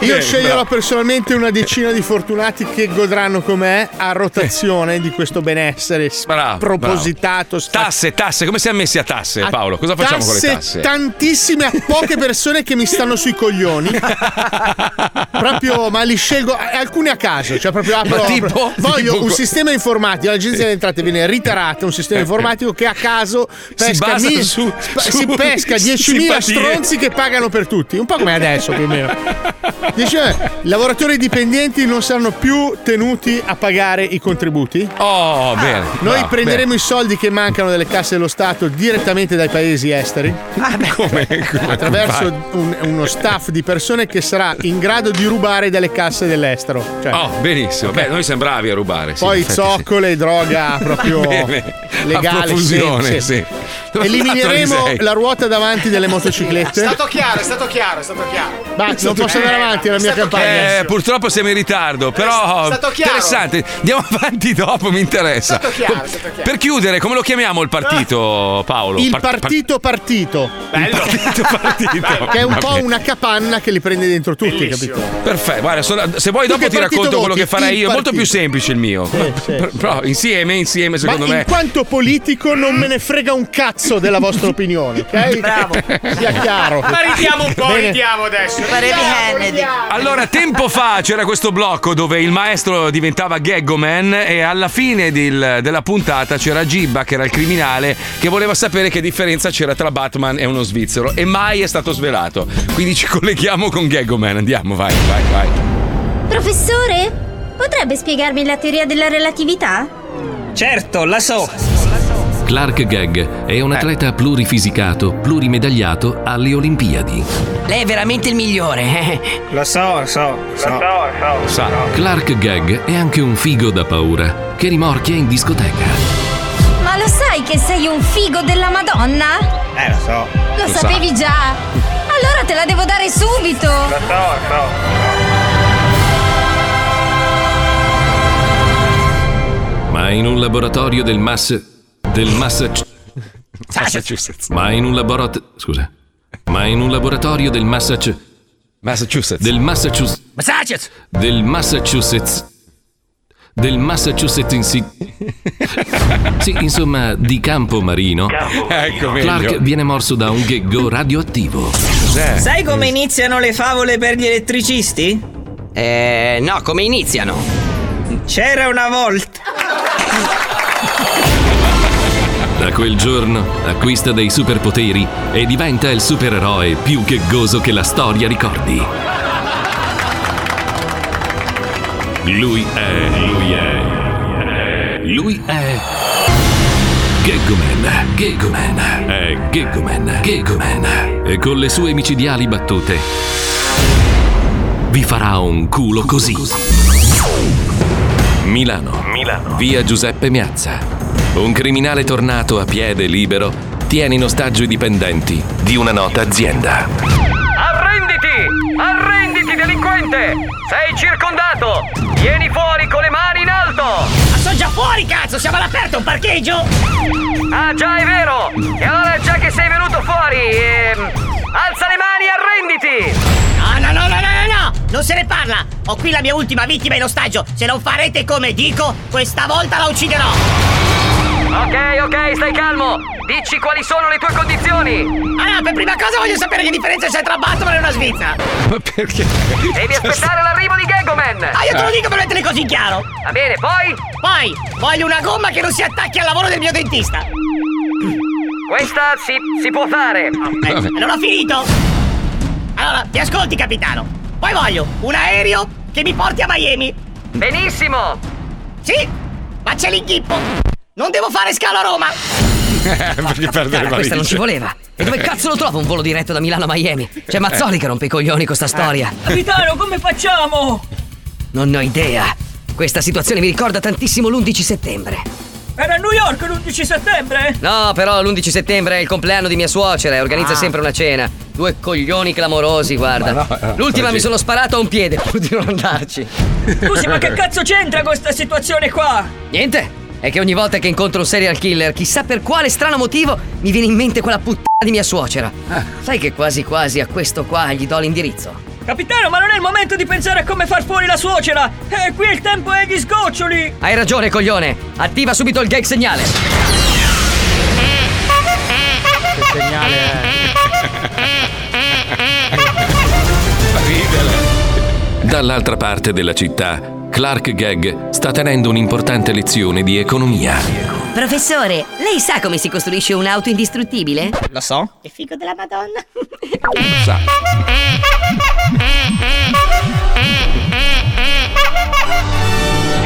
Io Ok, sceglierò bravo. personalmente una decina di fortunati che godranno con me a rotazione di questo benessere propositato. Tasse, tasse, come siamo messi a tasse, Paolo? Cosa facciamo con le tasse? Tantissime a poche persone che mi stanno sui coglioni. proprio, ma li scelgo eh, alcuni a caso. Cioè, proprio apro, tipo? voglio Tipo un sistema informatico. L'agenzia delle entrate viene ritarata. Un sistema informatico che a caso pesca, basa mi- su- su si pesca 10.000 simpatie. stronzi che pagano per tutti. Un po' come adesso, più o meno. Dice, i lavoratori dipendenti non saranno più tenuti a pagare i contributi. Oh, bene. Ah, Noi bravo, prenderemo i soldi che mancano delle casse dello Stato direttamente dai paesi esteri. bene. Come? come Attraverso un- uno staff di persone che sarà in grado di rubare dalle casse dell'estero. Cioè, Oh, benissimo. Beh, noi siamo bravi a rubare. sì, poi zoccole, droga proprio bene. legale. A profusione, sì. Dove Elimineremo la ruota davanti delle È motociclette. stato chiaro, è stato chiaro, è stato chiaro. Basta, non posso andare avanti alla mia È campagna. Eh, purtroppo siamo in ritardo, però È stato chiaro. interessante. Andiamo avanti dopo, mi interessa. È stato chiaro, è stato chiaro. Per chiudere, come lo chiamiamo il partito, Paolo? Il Par- par- partito partito. Il partito partito. Che è un Va po' bene. una capanna che li prende dentro tutti, capito? Perfetto, guarda, sono- se vuoi dopo che ti racconto quello voti? che farei Il io, molto partito. più semplice il mio. Sì, sì. Per- Però insieme, insieme, secondo Ma me. in quanto politico non me ne frega un cazzo della vostra opinione, ok? Bravo. Sia chiaro. Ma ridiamo un po', Bene. ridiamo adesso. Allora, tempo fa c'era questo blocco dove il maestro diventava Gaggoman e alla fine del- della puntata c'era Gibba, che era il criminale, che voleva sapere che differenza c'era tra Batman e uno svizzero e mai è stato svelato. Quindi ci colleghiamo con Gaggoman. Andiamo, vai, vai, vai. Professore? Potrebbe spiegarmi la teoria della relatività? Certo, la so. Clark Gagg è un atleta plurifisicato, plurimedagliato alle Olimpiadi. Lei è veramente il migliore. eh. Lo so, lo so, lo so. Sa. Clark Gagg è anche un figo da paura che rimorchia in discoteca. Ma lo sai che sei un figo della Madonna? Eh, lo so. Lo, sapevi già? Allora te la devo dare subito! Lo so, lo so. Ma in un laboratorio del Mass. Del Massachusetts. Massachusetts. Ma in un laboratorio. Scusa. Ma in un laboratorio del Massachusetts. Massachusetts. Del Massachusetts. Massachusetts. Del Massachusetts. Del Massachusetts in si- Sì, insomma, di campo marino. Ecco, meglio. Clark viene morso da un gheggo radioattivo. Sai come iniziano le favole per gli elettricisti? Eh, no, come iniziano? C'era una volta. Da quel giorno acquista dei superpoteri e diventa il supereroe più gheggoso che la storia ricordi. Lui è. Lui è. Lui è. Gaggoman, Gaggoman, è Gaggoman, Gaggoman. E con le sue micidiali battute vi farà un culo così. Milano, Milano, via Giuseppe Miazza. Un criminale tornato a piede libero tiene in ostaggio i dipendenti di una nota azienda. Arrenditi! Arrenditi, delinquente! Sei circondato! Vieni fuori con le mani in alto! Ma sono già fuori, cazzo! Siamo all'aperto, un parcheggio! Ah, già, è vero! E allora, già che sei venuto fuori, ehm, alza le mani e arrenditi! No, no, no, no, no, no, no! Non se ne parla! Ho qui la mia ultima vittima in ostaggio! Se non farete come dico, questa volta la ucciderò! Ok, ok, stai calmo! Dici quali sono le tue condizioni! Allora, per prima cosa voglio sapere che differenza c'è tra Batman e una Svizzera! Ma perché? Devi aspettare l'arrivo di Gaggoman! Ah, io te lo dico per mettere così in chiaro! Va bene, poi? Poi, voglio una gomma che non si attacchi al lavoro del mio dentista! Questa si, si può fare! Eh, non ho finito! Allora, ti ascolti, capitano! Poi voglio un aereo che mi porti a Miami! Benissimo! Sì, ma c'è l'inghippo! Non devo fare scalo a Roma! perché perdere Cara, questa non ci voleva! E dove cazzo lo trovo un volo diretto da Milano a Miami? C'è Mazzoli che rompe i coglioni con sta storia. Capitano, come facciamo? Non ho idea. Questa situazione mi ricorda tantissimo l'11 settembre. Era a New York l'11 settembre? No, però l'11 settembre è il compleanno di mia suocera e organizza Ah. sempre una cena. Due coglioni clamorosi, guarda. Ma no, eh, L'ultima così. mi sono sparato a un piede pur di non andarci. Scusi, ma che cazzo c'entra questa situazione qua? Niente. È che ogni volta che incontro un serial killer, chissà per quale strano motivo, mi viene in mente quella puttana di mia suocera. Sai che quasi quasi a questo qua gli do l'indirizzo. Capitano, ma non è il momento di pensare a come far fuori la suocera! Eh, qui il tempo è gli sgoccioli! Hai ragione, coglione. Attiva subito il gag segnale. Dall'altra parte della città, Clark Gag sta tenendo un'importante lezione di economia. Professore, lei sa come si costruisce un'auto indistruttibile? Lo so. Che figo della Madonna.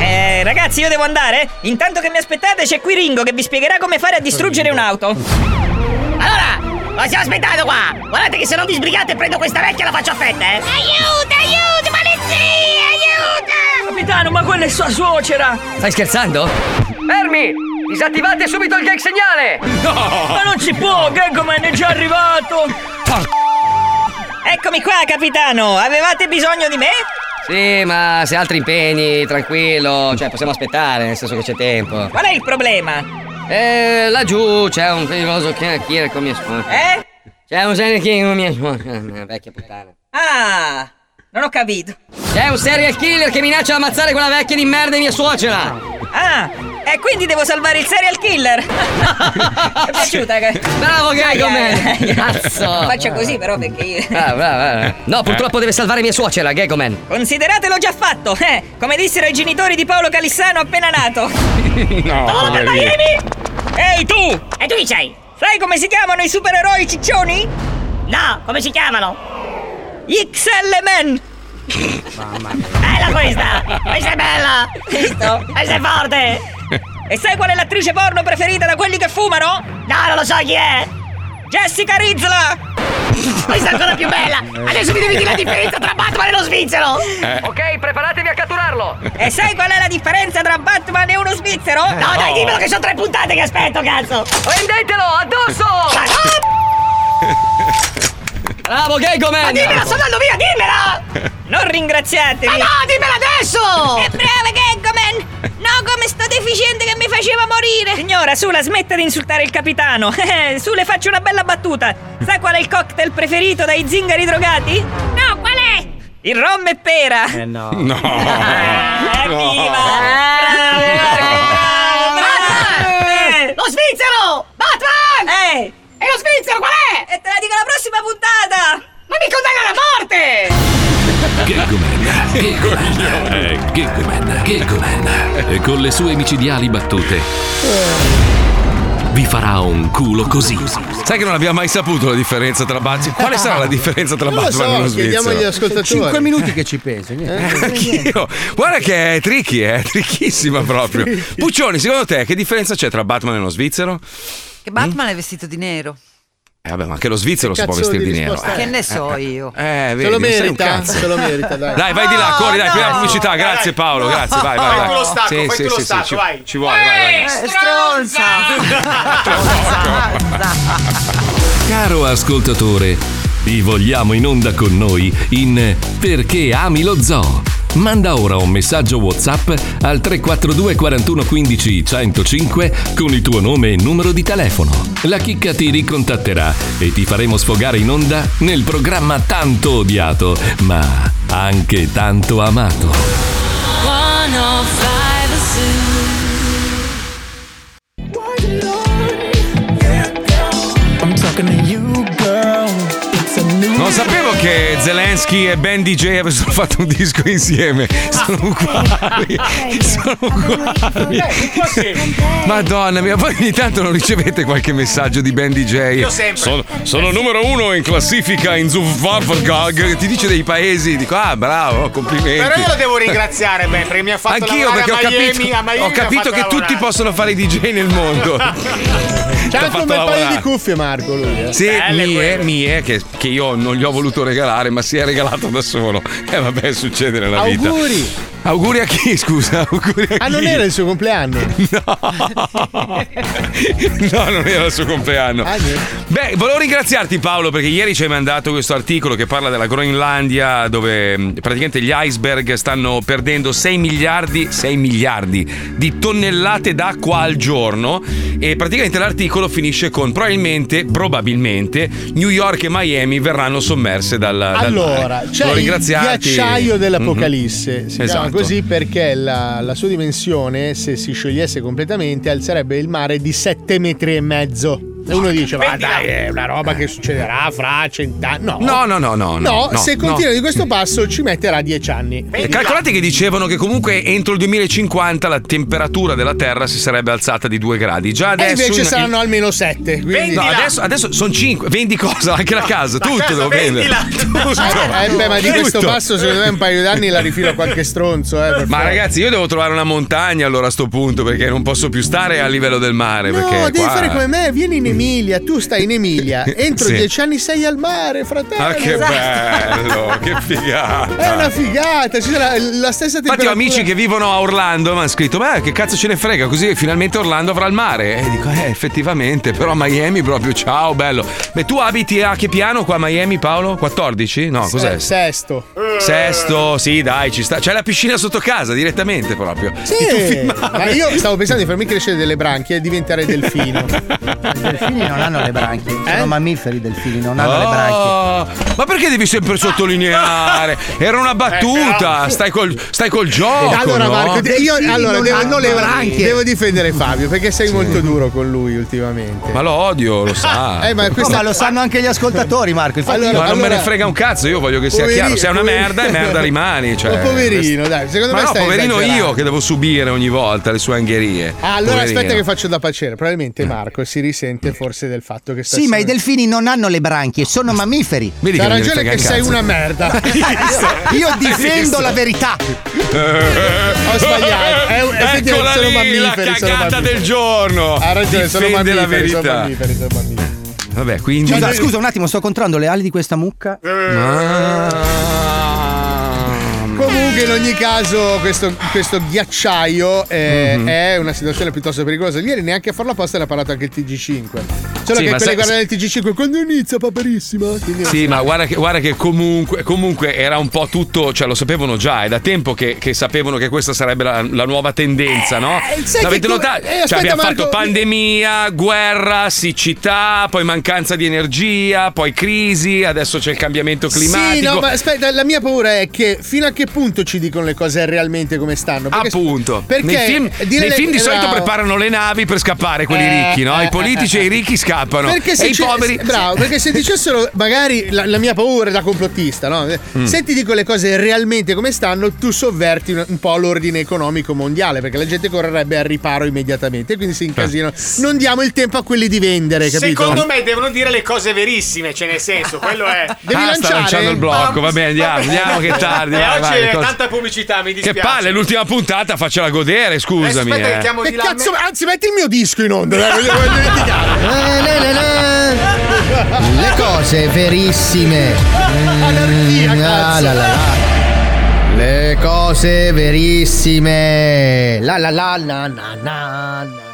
Eh, ragazzi, io devo andare? Intanto che mi aspettate, c'è qui Ringo che vi spiegherà come fare a distruggere un'auto. Allora, ma stiamo aspettando qua? Guardate che se non vi sbrigate prendo questa vecchia e la faccio a fette, eh! Aiuto! Capitano, ma quella è sua suocera! Stai scherzando? Fermi! Disattivate subito il gag segnale! No! Ma non si può, Gaggoman è già arrivato! Eccomi qua, capitano! Avevate bisogno di me? Sì, ma se altri impegni, tranquillo, cioè possiamo aspettare, nel senso che c'è tempo. Qual è il problema? Eh, laggiù c'è un famoso killer con mia suocera. Eh? C'è un serial killer con mia suocera, una vecchia puttana. Ah, non ho capito. C'è un serial killer che minaccia di ammazzare quella vecchia di merda di mia suocera. Ah, e quindi devo salvare il serial killer. Ti è piaciuta? che- Bravo, Geico, Dai, man. dai. Cazzo. Faccio così però perché io... Ah, bravo, bravo. No, purtroppo deve salvare mia suocera, Gecko Man. Consideratelo già fatto, eh! Come dissero i genitori di Paolo Calissano appena nato. No, Volo per. Miami! Ehi tu! E tu chi sei? Sai come si chiamano i supereroi ciccioni? No, come si chiamano? XL Men! Bella questa! Questa è bella! Visto? Questa è forte! E sai qual è l'attrice porno preferita da quelli che fumano? No, non lo so chi è! Jessica Rizla! Questa è ancora più bella! Adesso mi devi dire la differenza tra Batman e lo svizzero! Ok, preparatevi a catturarlo! E sai qual è la differenza tra Batman e uno svizzero? No, dai, dimmelo che sono tre puntate che aspetto, cazzo! Prendetelo, addosso! Bravo, Gecko Man. Ma dimmela, sto andando via, dimmela! Non ringraziatevi! Ma no, dimmela adesso! E brava Gaggoman! No, come sto deficiente che mi faceva morire! Signora, su, la smetta di insultare il capitano! Su, le faccio una bella battuta! Sa qual è il cocktail preferito dai zingari drogati? No, qual è? Il rom e pera! Eh no. No. Evviva! Batman! Lo svizzero! Batman! Eh! E lo svizzero qual è? E te la dico la prossima puntata! Ma mi condanna alla morte! Geckoman, Geckoman, eh, Geckoman, Geckoman. E con le sue micidiali battute vi farà un culo così. Sai che non abbiamo mai saputo la differenza tra Batman. Quale sarà la differenza tra Batman so, e uno chiediamo agli svizzero? ascoltatori. 5 minuti che ci penso. niente. Eh, Anch'io. Guarda che è tricky, è tricchissima proprio. Puccioni, secondo te che differenza c'è tra Batman e uno svizzero? Che Batman è vestito di nero. Eh, vabbè, ma anche lo svizzero Che si può vestire di di nero. eh. Che ne so io. Eh, vedi, Se lo non sei un merita, cazzo. se lo merita, dai. Dai, vai di là, corri, dai, no. prima pubblicità, grazie dai. Paolo, No. grazie, vai, vai, Fai tu lo stacco, Sì, fai sì, tu lo sì, sì, stacco, ci, vai. ci vuole, vai, vai. Eh, stronza! Caro ascoltatore, ti vogliamo in onda con noi in Perché ami lo zoo. Manda ora un messaggio WhatsApp al 342 41 15 105 con il tuo nome e numero di telefono. La chicca ti ricontatterà e ti faremo sfogare in onda nel programma tanto odiato, ma anche tanto amato. Che Zelensky e Ben DJ avessero fatto un disco insieme. Sono uguali. Sono uguali. Madonna mia, poi ogni tanto non ricevete qualche messaggio di Ben DJ. Io sempre. Sono, sono numero uno in classifica in Zufafagag che ti dice dei paesi. Dico, ah, bravo, complimenti. Però io lo devo ringraziare, Ben, perché mi ha fatto Anch'io perché ho Miami, capito, Miami ho capito che lavorare. tutti possono fare i DJ nel mondo. C'ha anche un bel paio di cuffie, Marco. Lui, eh. Sì, mie, mie, che, che io non gli ho voluto regalare, ma si è regalato da solo. E vabbè, succede nella vita. Auguri. Auguri a chi, scusa? Auguri a Ah, chi? non era il suo compleanno? No, non era il suo compleanno. Ah, Beh, volevo ringraziarti Paolo perché ieri ci hai mandato questo articolo che parla della Groenlandia dove mh, praticamente gli iceberg stanno perdendo 6 miliardi, 6 miliardi di tonnellate d'acqua al giorno e praticamente l'articolo finisce con probabilmente, probabilmente New York e Miami verranno sommerse dal, dal Allora, mare. c'è Volevo il ghiacciaio dell'Apocalisse. Mhm. Si Esatto. Chiama così perché la, la sua dimensione, se si sciogliesse completamente, alzerebbe il mare di 7 metri e mezzo. E uno dice, ma dai, è una roba che succederà fra cent'anni. No. No, no, no, no, no, no, se no. continua di questo passo ci metterà 10 anni. E calcolate che dicevano che comunque entro il 2050 la temperatura della Terra si sarebbe alzata di 2 gradi. Già E adesso. invece in- saranno almeno 7. Quindi... No, adesso, adesso sono 5. Vendi cosa? Anche la casa, tutto devo vendere. Tutto. Eh, beh, ma di questo passo, secondo me, un paio d'anni la rifilo a qualche stronzo. Eh, Ma ragazzi, io devo trovare una montagna allora a sto punto perché non posso più stare a livello del mare. No, perché devi qua- fare come me, vieni in Emilia, tu stai in Emilia, entro Sì. dieci anni sei al mare, fratello. Ah, che Esatto. bello, che figata. È una figata, ci sarà la stessa temperatura. Infatti ho amici che vivono a Orlando mi hanno scritto Beh che cazzo ce ne frega Così finalmente Orlando avrà il mare E dico eh effettivamente Però Miami proprio ciao bello Beh tu abiti a che piano qua a Miami Paolo? 14? No cos'è? Sesto. Sesto Sì dai ci sta C'è la piscina sotto casa direttamente proprio Sì, ma io stavo pensando di farmi crescere delle branchie e diventare delfino. I delfini non hanno le branchie, sono mammiferi i delfini, non hanno le Oh, branchie. Ma perché devi sempre sottolineare? Era una battuta Stai col, stai col gioco allora, no? Marco, io allora non devo, hanno le branchie. devo difendere Fabio perché sei molto duro con lui ultimamente. Ma lo odio lo sa Eh, ma No, questa- ma lo sanno anche gli ascoltatori, Marco. Infatti Allora, Ma non me ne allora- frega un cazzo, io voglio che sia Poverino, chiaro. Sei una poverino. Merda e merda rimani. Cioè, Ma poverino, dai, secondo Ma me no, stai poverino esagerando. io che devo subire ogni volta le sue angherie. Ah, allora Poverino. aspetta che faccio da pacere. Probabilmente Marco si risente forse del fatto che sta Sì, ma i delfini non hanno le branchie, sono mammiferi. Vedi C'ha ragione che sei una merda. Io difendo la verità. Ho sbagliato. È, effettivamente Eccola sono lì, mammiferi. la cagata mammiferi. del giorno. Ha ragione, sono Difende la mammiferi, sono verità. mammiferi, sono mammiferi. Vabbè, quindi. Scusa, scusa un attimo, sto controllando le ali di questa mucca. Comunque, in ogni caso, questo, questo ghiacciaio eh, Mhm. è una situazione piuttosto pericolosa. Ieri neanche a farlo apposta ne ha parlato anche il TG5. Solo Sì, che quelli guardano il TG5 quando inizia, paperissima. Sì, ma guarda che, guarda che comunque, comunque era un po' tutto, cioè lo sapevano già, è da tempo che, che sapevano che questa sarebbe la, la nuova tendenza, no? sai L'avete notato? eh, cioè abbiamo Marco- fatto pandemia, guerra, siccità, poi mancanza di energia, poi crisi, adesso c'è il cambiamento climatico. Sì, no, ma aspetta, la mia paura è che fino a che punto ci dicono le cose realmente come stanno? Perché- Appunto, perché nei film, nei film di solito preparano le navi per scappare quelli Eh, ricchi, no? eh, I politici eh, e i ricchi scappano. Perché e se i ci- poveri. Bravo, perché se dicessero magari la, la mia paura è da complottista, no? Mm. Se ti dico le cose realmente come stanno, tu sovverti un, un po' l'ordine economico mondiale, perché la gente correrebbe al riparo immediatamente, quindi si incasinano. Non diamo il tempo a quelli di vendere, capito? Secondo me devono dire le cose verissime, cioè nel senso, quello è. Devi ah, sta lanciare? lanciando il blocco. Va bene, andiamo, andiamo che è tardi. E vai, oggi vai, le è cose- tanta pubblicità, mi Che dispiace. palle, l'ultima puntata, faccela godere, scusami. aspetta che eh. Che cazzo, anzi, metti il mio disco in onda, dai, voglio, voglio. Eh. Le cose verissime. Anarchia, Mm, la, la, la. Le cose verissime. La la la na na na. na.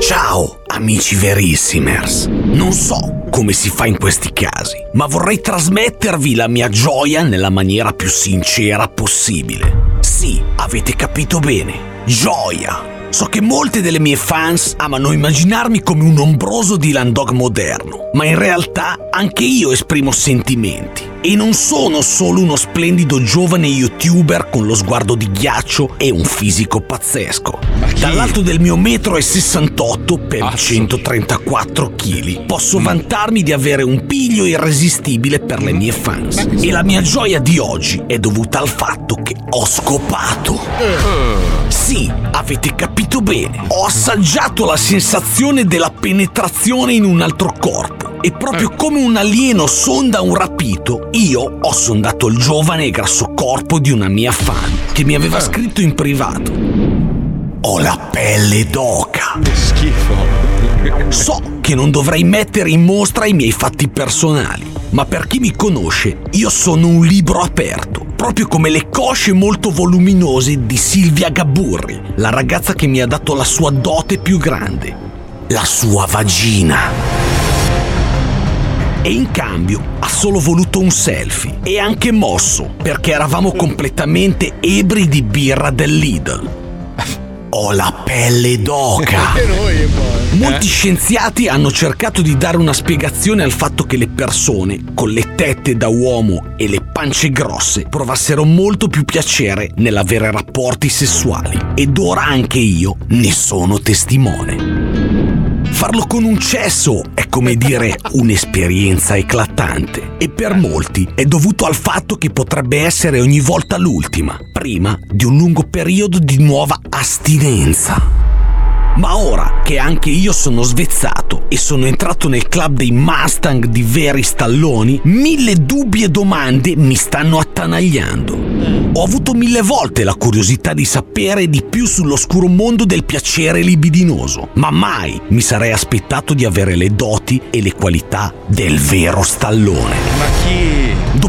Ciao, amici verissimers. Non so come si fa in questi casi, ma vorrei trasmettervi la mia gioia nella maniera più sincera possibile. Sì, avete capito bene. Gioia. So che molte delle mie fans amano immaginarmi come un ombroso Dylan Dog moderno, ma in realtà anche io esprimo sentimenti. E non sono solo uno splendido giovane youtuber con lo sguardo di ghiaccio e un fisico pazzesco. Dall'alto del mio metro e 68 per 134 kg posso vantarmi di avere un piglio irresistibile per le mie fans. E la mia gioia di oggi è dovuta al fatto che ho scopato. Sì, avete capito bene. Ho assaggiato la sensazione della penetrazione in un altro corpo. E proprio come un alieno sonda un rapito, io ho sondato il giovane e grasso corpo di una mia fan che mi aveva scritto in privato. Ho la pelle d'oca. Schifo. So che non dovrei mettere in mostra i miei fatti personali, ma per chi mi conosce, io sono un libro aperto. proprio come le cosce molto voluminose di Silvia Gabburri, la ragazza che mi ha dato la sua dote più grande, la sua vagina. E in cambio ha solo voluto un selfie e anche mosso perché eravamo completamente ebri di birra del Lidl. Ho la pelle d'oca. Poi. Molti scienziati hanno cercato di dare una spiegazione al fatto che le persone con le tette da uomo e le pance grosse provassero molto più piacere nell'avere rapporti sessuali ed ora anche io ne sono testimone. Farlo con un cesso è come dire un'esperienza eclatante e per molti è dovuto al fatto che potrebbe essere ogni volta l'ultima, prima di un lungo periodo di nuova astinenza. Ma ora che anche io sono svezzato e sono entrato nel club dei Mustang di veri stalloni, mille dubbi e domande mi stanno attanagliando. Ho avuto mille volte la curiosità di sapere di più sull'oscuro mondo del piacere libidinoso, ma mai mi sarei aspettato di avere le doti e le qualità del vero stallone. Ma chi?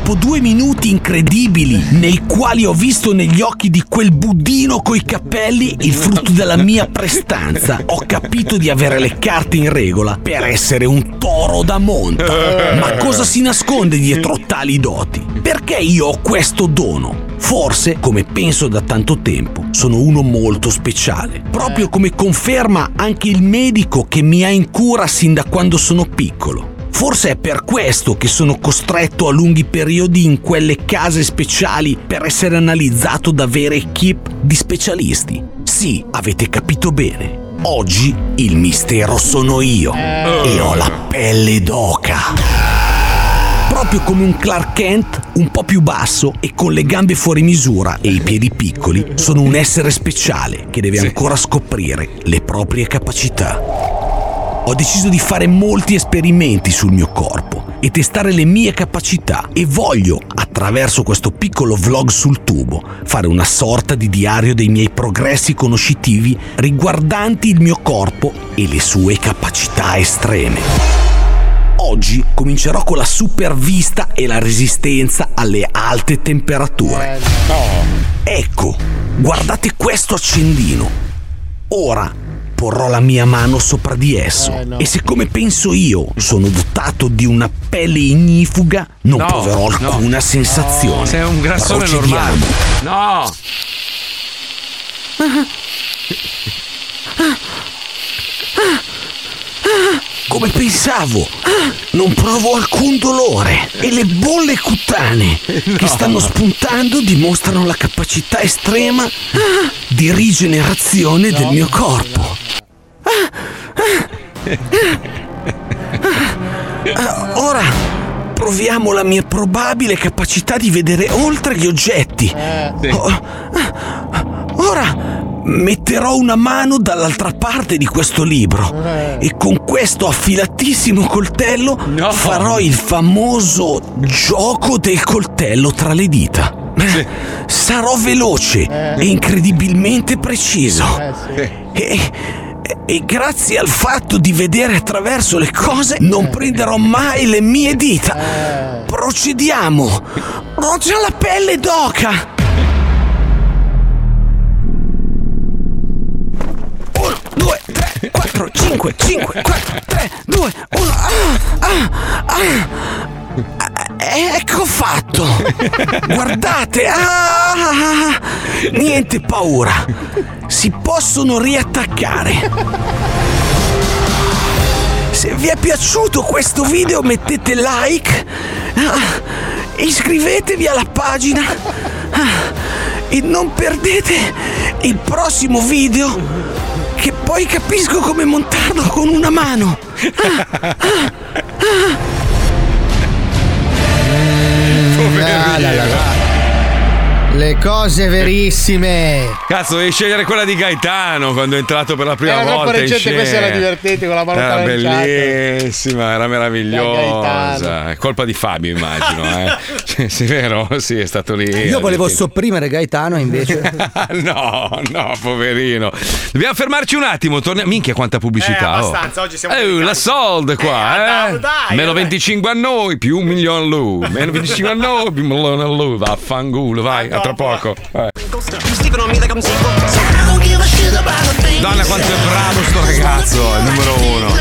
Dopo due minuti incredibili nei quali ho visto negli occhi di quel budino coi capelli il frutto della mia prestanza, ho capito di avere le carte in regola per essere un toro da monta. Ma cosa si nasconde dietro tali doti? Perché io ho questo dono? Forse, come penso da tanto tempo, sono uno molto speciale. Proprio come conferma anche il medico che mi ha in cura sin da quando sono piccolo. Forse è per questo che sono costretto a lunghi periodi in quelle case speciali per essere analizzato da vere equip di specialisti. Sì, avete capito bene. Oggi il mistero sono io e ho la pelle d'oca. Proprio come un Clark Kent un po' più basso e con le gambe fuori misura e i piedi piccoli, sono un essere speciale che deve ancora scoprire le proprie capacità. Ho deciso di fare molti esperimenti sul mio corpo e testare le mie capacità e voglio, attraverso questo piccolo vlog sul tubo, fare una sorta di diario dei miei progressi conoscitivi riguardanti il mio corpo e le sue capacità estreme. Oggi comincerò con la supervista e la resistenza alle alte temperature. Ecco, guardate questo accendino. Ora porrò la mia mano sopra di esso e siccome penso io sono dotato di una pelle ignifuga, non No, proverò no. alcuna sensazione. Sei un grassone normale. No! Come pensavo, non provo alcun dolore e le bolle cutanee che stanno spuntando dimostrano la capacità estrema di rigenerazione del mio corpo. Ah, Ora proviamo la mia probabile capacità di vedere oltre gli oggetti. Oh, Ora metterò una mano dall'altra parte di questo libro e con questo affilatissimo coltello farò il famoso gioco del coltello tra le dita. Sarò veloce e incredibilmente preciso. E, e grazie al fatto di vedere attraverso le cose non prenderò mai le mie dita. Procediamo. Ho già la pelle d'oca. 4, 5, 5, 4, 3, 2, 1. Ah, ah, ah. Eh, Ecco fatto! Guardate! Ah, niente paura! Si possono riattaccare! Se vi è piaciuto questo video mettete like, ah, iscrivetevi alla pagina ah, e non perdete il prossimo video che poi capisco come montarlo con una mano. Ah, ah, ah. Ah, la, la, la. Le cose verissime. Cazzo, devi scegliere quella di Gaetano quando è entrato per la prima Era volta. in recente, questa era divertente con la mano Era bellissima, era meravigliosa. È colpa di Fabio, immagino. Eh. Sì, vero? Sì, è stato lì. Io volevo sopprimere Gaetano invece. no, no, poverino. Dobbiamo fermarci un attimo. Torniamo. Minchia, quanta pubblicità. Eh, oh. abbastanza, oggi siamo Eh, la sold qua, eh. andiamo, dai, Meno dai. 25 a noi, più un milione a lui. Meno 25 a noi, più un milione a lui. Vaffanculo, vai, a tra poco. Vai. Donna quanto è bravo sto ragazzo, è il numero uno.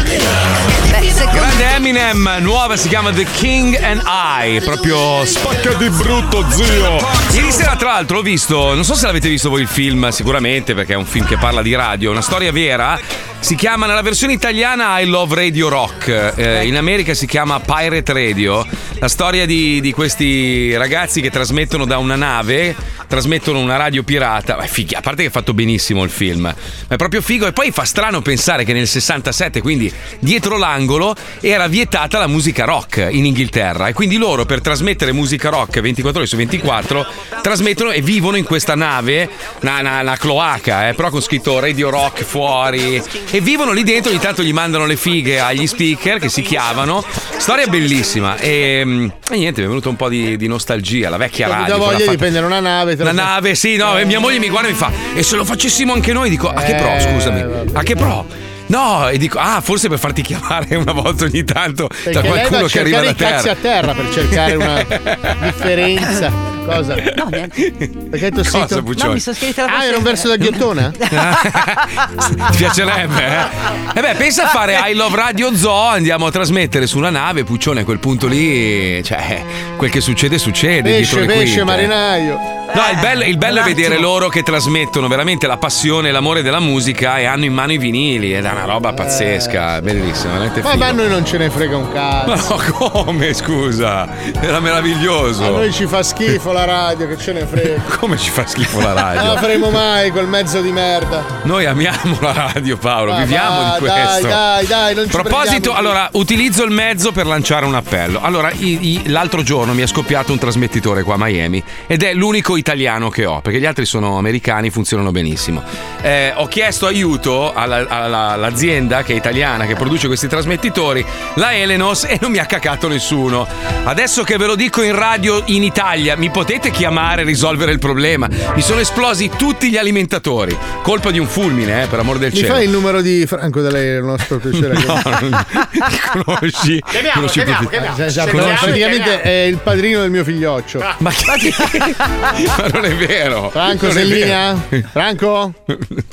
Grande Eminem, nuova si chiama The King and I, proprio spacca di brutto zio. Ieri sera tra l'altro ho visto, non so se l'avete visto voi il film, sicuramente perché è un film che parla di radio, una storia vera. Si chiama nella versione italiana I Love Radio Rock, eh, in America si chiama Pirate Radio. La storia di, di questi ragazzi che trasmettono da una nave, trasmettono una radio pirata. Ma è fighi- a parte che è fatto benissimo il film, ma è proprio figo. E poi fa strano pensare che nel 67, quindi dietro l'angolo, era vietata la musica rock in Inghilterra. E quindi loro per trasmettere musica rock 24 ore su 24 trasmettono e vivono in questa nave, una, una- una cloaca, eh, però con scritto Radio Rock fuori. E vivono lì dentro, ogni tanto gli mandano le fighe agli speaker che si chiamano. Storia bellissima. E, mm, e niente, mi è venuto un po' di, di nostalgia. La vecchia radio. quella voglia di fatta- prendere una nave. una nave, sì, no, e mia moglie mi guarda e mi fa: E se lo facessimo anche noi? Dico, a che pro, Eh, scusami? A che pro? No, e dico, ah, forse per farti chiamare una volta ogni tanto da Perché lei va qualcuno a che arriva cercare da i cazzi terra. a terra per cercare una differenza. Cosa? No, niente. Perché hai tossito? Cosa, Puccioni? No, mi sono scritta la Ah, era un verso da ghiottona? Ti piacerebbe, eh? E beh, pensa a fare I Love Radio Zoo, andiamo a trasmettere su una nave, Puccione, a quel punto lì, cioè, quel che succede, succede. Pesce, pesce, quinte. marinaio. No, il bello, il bello è vedere loro che trasmettono veramente la passione e l'amore della musica e hanno in mano i vinili ed è una roba pazzesca, bellissima, veramente Ma figo. a noi non ce ne frega un cazzo. Ma no, come scusa? Era meraviglioso. A noi ci fa schifo la radio, che ce ne frega. Come ci fa schifo la Non la radio? faremo mai quel mezzo di merda. Noi amiamo la radio, Paolo, Ma viviamo va, di questo. Dai, dai, dai, non ci proposito, prendiamo- allora, utilizzo il mezzo per lanciare un appello. Allora, i- i- l'altro giorno mi è scoppiato un trasmettitore qua a Miami ed è l'unico italiano che ho, perché gli altri sono americani, funzionano benissimo. Eh, ho chiesto aiuto alla- alla- all'azienda che è italiana, che produce questi trasmettitori, la Elenos, e non mi ha cacato nessuno. Adesso che ve lo dico in radio in Italia, mi potete chiamare e risolvere il problema? Mi sono esplosi tutti gli alimentatori. Colpa di un fulmine, eh, per amor del Mi cielo. fai il numero di Franco da lei, il nostro piacere. No, non- conosci? Chiamiamo, conosci chiamiamo, chiamiamo. Esatto, Conosci- praticamente è il padrino del mio figlioccio. Ma, ma non è vero. Franco, Non sei in linea? Franco?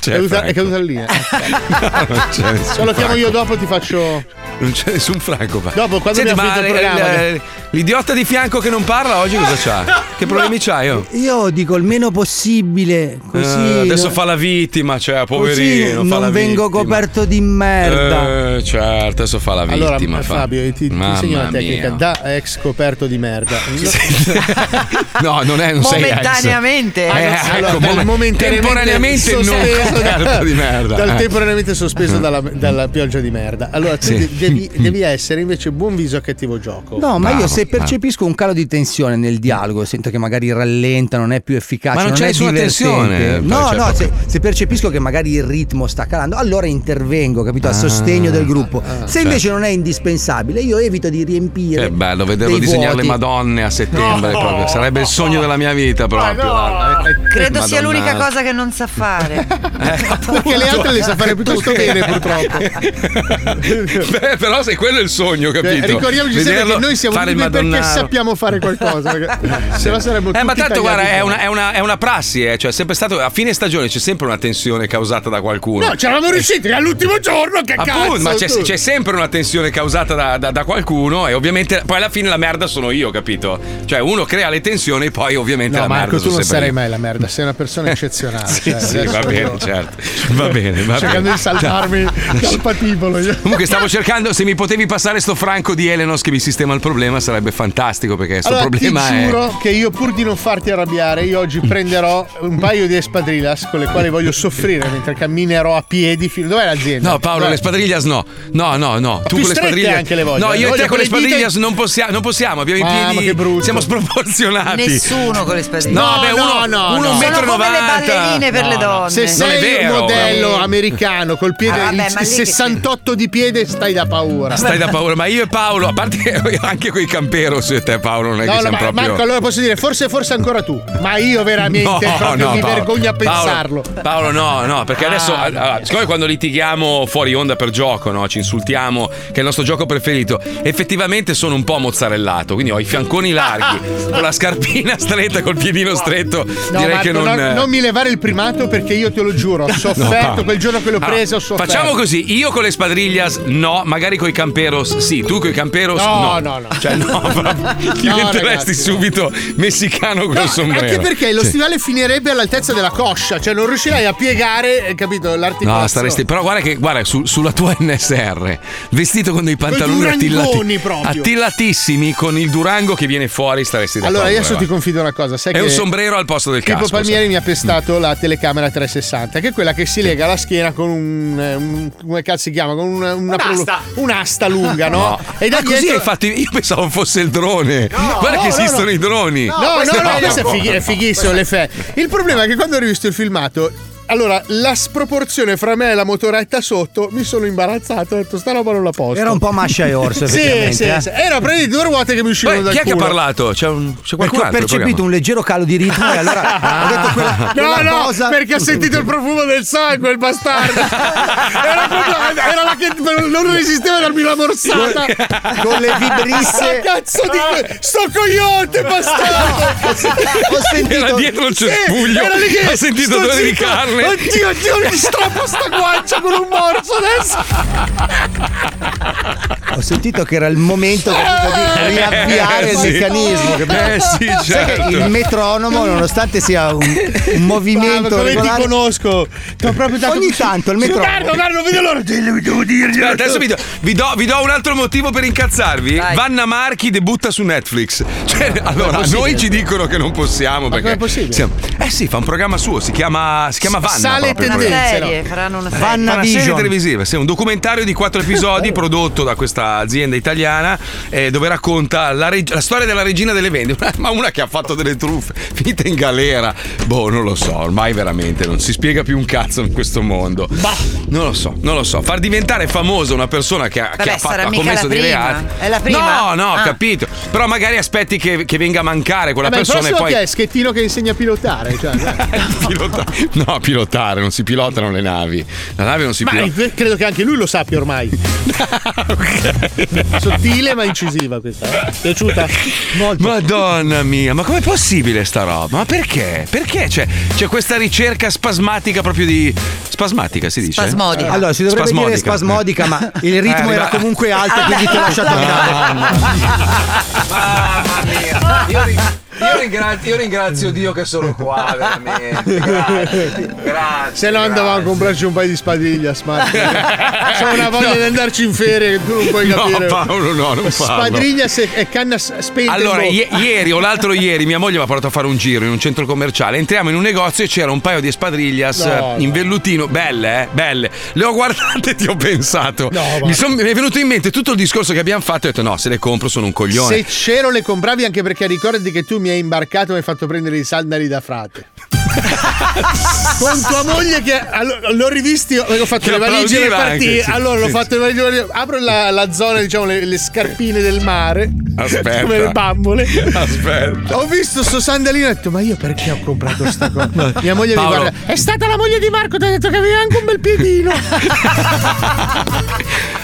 C'è è, caduta, è caduta la linea. non c'è nessun Se lo chiamo Franco. io dopo ti faccio. Non c'è nessun Franco. Dopo, quando Senti, abbiamo ma finito il il- programma, il- l'idiota di fianco che non parla oggi cosa c'ha? Che problemi c'hai? Oh? Io dico il meno possibile, così. Eh, adesso no- fa la vittima, cioè, così poverino. fa la non vengo vittima. coperto di merda. Eh, certo, adesso fa la Allora, vittima. fa. Fabio, ti, ti insegno una tecnica mia. da ex coperto di merda. No, non è, non sei ex. Momentaneamente. Eh, Allora, ecco, dal mom- momentaneamente temporaneamente non sospeso coperto da- di merda. Dal Eh. temporaneamente sospeso dalla, dalla pioggia di merda. Allora, tu Sì. de- devi, devi essere invece buon viso a cattivo gioco. No, ma io se eh. percepisco un calo di tensione nel dialogo, sento che magari rallenta, non è più efficace, Ma non c'è è nessuna divertente. tensione, No, cioè, no, se, se percepisco che magari il ritmo sta calando, allora intervengo, capito? A sostegno del gruppo. se invece certo. non è indispensabile, io evito di riempire. Che bello vederlo dei disegnare le vuoti. Madonne a settembre. No. proprio. Sarebbe il sogno della mia vita proprio. guarda. Credo sia Madonna. l'unica cosa che non sa fare. Perché le altre le sa fare piuttosto bene, purtroppo. Beh, però se quello è il sogno, capito? Ricordiamoci sempre Vederlo che noi siamo fare il perché sappiamo fare qualcosa. Se no saremmo Eh, ma tanto guarda, è una, è, una, è una prassi, eh. cioè sempre stato a fine stagione c'è sempre una tensione causata da qualcuno. No, c'eravamo riusciti all'ultimo giorno, che Appunto, cazzo! ma c'è, tu? c'è sempre una tensione causata da, da- da qualcuno e ovviamente poi alla fine la merda sono io, capito? Cioè uno crea le tensioni e poi ovviamente No, la Marco, merda tu sono non sarai io. fai la merda, sei una persona eccezionale. Sì, cioè, sì, va bene, io- certo. Va bene, va Cercando bene. di salvarmi dal patibolo. Comunque stavo cercando, se mi potevi passare sto franco di Elenos che mi sistema il problema sarebbe fantastico perché sto Allora, problema ti è... giuro che io pur di non farti arrabbiare, io oggi prenderò un paio di espadrillas con le quali voglio soffrire mentre camminerò a piedi fino. Dov'è l'azienda? No Paolo, Dov'è? le spadriglias no. No, no, no. Tu più con le strette spadriglias anche le voglio, No, le io e te con le le dita- spadriglias non possiamo, non possiamo, abbiamo i Mamma, piedi che brutto. siamo sproporzionati. Nessuno con le spadriglie. No, beh, uno, no, uno no. un Sono metro e come le 90. ballerine per le No, no. donne. Se sei un vero. modello Eh. americano col piede Ah, vabbè, il ma lì che 68 di piede, stai da paura. Stai da paura, ma io e Paolo, a parte che anche con i camperos io e te Paolo non è No, che no, siamo ma proprio Marco, allora posso dire, forse, forse ancora tu, ma io veramente proprio mi Paolo. vergogno a Paolo, pensarlo. Paolo, no, no, perché Ah, adesso, no. allora, siccome quando litighiamo fuori onda per gioco, no, ci insultiamo, che è il nostro gioco preferito, effettivamente sono un po' mozzarellato, quindi ho i fianconi larghi, con la scarpina stretta, col piedino stretto, No, direi Marco, che non... non, non mi levare il primato perché io te lo giuro, ho sofferto Paolo. quel giorno che l'ho Allora, preso, ho sofferto. Facciamo così, io con le spadriglias no, magari con i camperos sì, tu con i camperos No, no. no, no. Cioè no, proprio diventeresti ragazzi, subito messicano col No, sombrero. Anche perché lo Sì. stivale finirebbe all'altezza della coscia, cioè non riuscirai a piegare, eh, capito, l'articolazione. No, staresti. Però guarda che guarda, su- sulla tua NSR, vestito con dei pantaloni attillati- attillatissimi, con il durango che viene fuori, staresti da Allora, paura, adesso ti va. confido una cosa, sai È che un sombrero al posto del Pippo casco. Palmieri sai. mi ha pestato la telecamera 360, che è quella che si lega alla schiena con un, eh, un- come cazzo si chiama? Con una, una Un'asta. un'asta lunga, no? No. E da Ah, così dietro- hai fatto. Io pensavo fosse il drone. Guarda no, che no, esistono no. i droni. No, no, no, questo è, fighi- è fighissimo l'effetto. Il problema è che quando ho rivisto il filmato. Allora, la sproporzione fra me e la motoretta sotto mi sono imbarazzato. Ho detto, sta roba non la posso. Era un po' Mascia e Orso, Sì, effettivamente. sì, eh. sì. Era prendi due ruote che mi uscivano Poi, dal chi è che ha culo. parlato? C'è, un, c'è Perché qualcun ho percepito un leggero calo di ritmo e allora ho detto quella, No, quella no, cosa. perché ha sentito il profumo del sangue, il bastardo. Era, proprio, era la che non resisteva a darmi la morsata. Con le vibrisse. Ma cazzo di. Sto coyote, bastardo. Ho sentito Era dietro il cespuglio. era lì che- Ha sentito odore di zitto. Carne. Oddio, oddio, mi strappo sta guancia con un morso adesso. Ho sentito che era il momento capito, di riavviare Eh, il sì. meccanismo. Eh, sì, certo. il metronomo, nonostante sia un, un movimento come ti regolare, conosco? T'ho proprio dato ogni tanto il metronomo. Guarda, guarda, non vedo l'ora. Devo dirgli. Aspetta, adesso vi do, vi, do, vi do un altro motivo per incazzarvi. Vanna Marchi debutta su Netflix. Cioè, allora, a noi ci dicono che non possiamo. Perché com'è possibile? siamo- eh sì, fa un programma suo, si chiama, si chiama Vanna. Sale tendenze. serie, faranno una serie. Vanna Una serie Vision. televisiva, sì, un documentario di quattro episodi prodotto da questa azienda italiana eh, dove racconta la, reg- la storia della regina delle vendite, ma una che ha fatto delle truffe, finita in galera. Boh, non lo so, ormai veramente non si spiega più un cazzo in questo mondo. Non lo so, non lo so. Far diventare famosa una persona che ha, che Vabbè, ha fatto, ha commesso dei reati. È la prima? No, no, ho Ah. capito. Però magari aspetti che, che venga a mancare quella Vabbè, persona e prossimo poi. chi è? Schettino che insegna a pilotare. Cioè. Pilota- No, pilotare, non si pilotano le navi. La nave non si Ma pilota. credo che anche lui lo sappia ormai. Sottile ma incisiva questa. eh? Piaciuta? Madonna mia, ma com'è possibile sta roba? Ma perché? Perché c'è, c'è questa ricerca spasmatica proprio di. Spasmatica si dice? Spasmodica. Allora, si dovrebbe dire spasmodica, ma il ritmo Eh, era comunque alto, quindi ti ho lasciato andare. Mamma mia. Io, io ringrazio, io ringrazio Dio che sono qua, veramente. Grazie. Grazie. Se no andavamo a comprarci un paio di spadriglia, smart. C'ho una voglia di andarci in ferie che tu non puoi No, capire. Paolo, no, non farlo. Spadriglia e canna spenta. in Allora, ie- ieri o l'altro ieri mia moglie mi ha portato a fare un giro in un centro commerciale. Entriamo in un negozio e c'era un paio di espadrillas No, eh, no. in vellutino, belle, eh, belle. Le ho guardate e ti ho pensato. mi, son- mi è venuto in mente tutto il discorso che abbiamo fatto e ho detto no, se le compro sono un coglione. Se c'ero le compravi anche perché ricordati che tu mi hai imbarcato e mi hai fatto prendere i sandali da frate. Con tua moglie che allora, l'ho rivisti, ho fatto le valigie per partire. sì, allora l'ho sì, fatto le valigie. Apro la, la zona, diciamo, le, le scarpine del mare. Aspetta. Come le bambole. Aspetta. Ho visto sto sandalino e ho detto, ma io perché ho comprato sta cosa? Mia moglie Paolo. mi guarda. È stata la moglie di Marco, ti ha detto che aveva anche un bel piedino.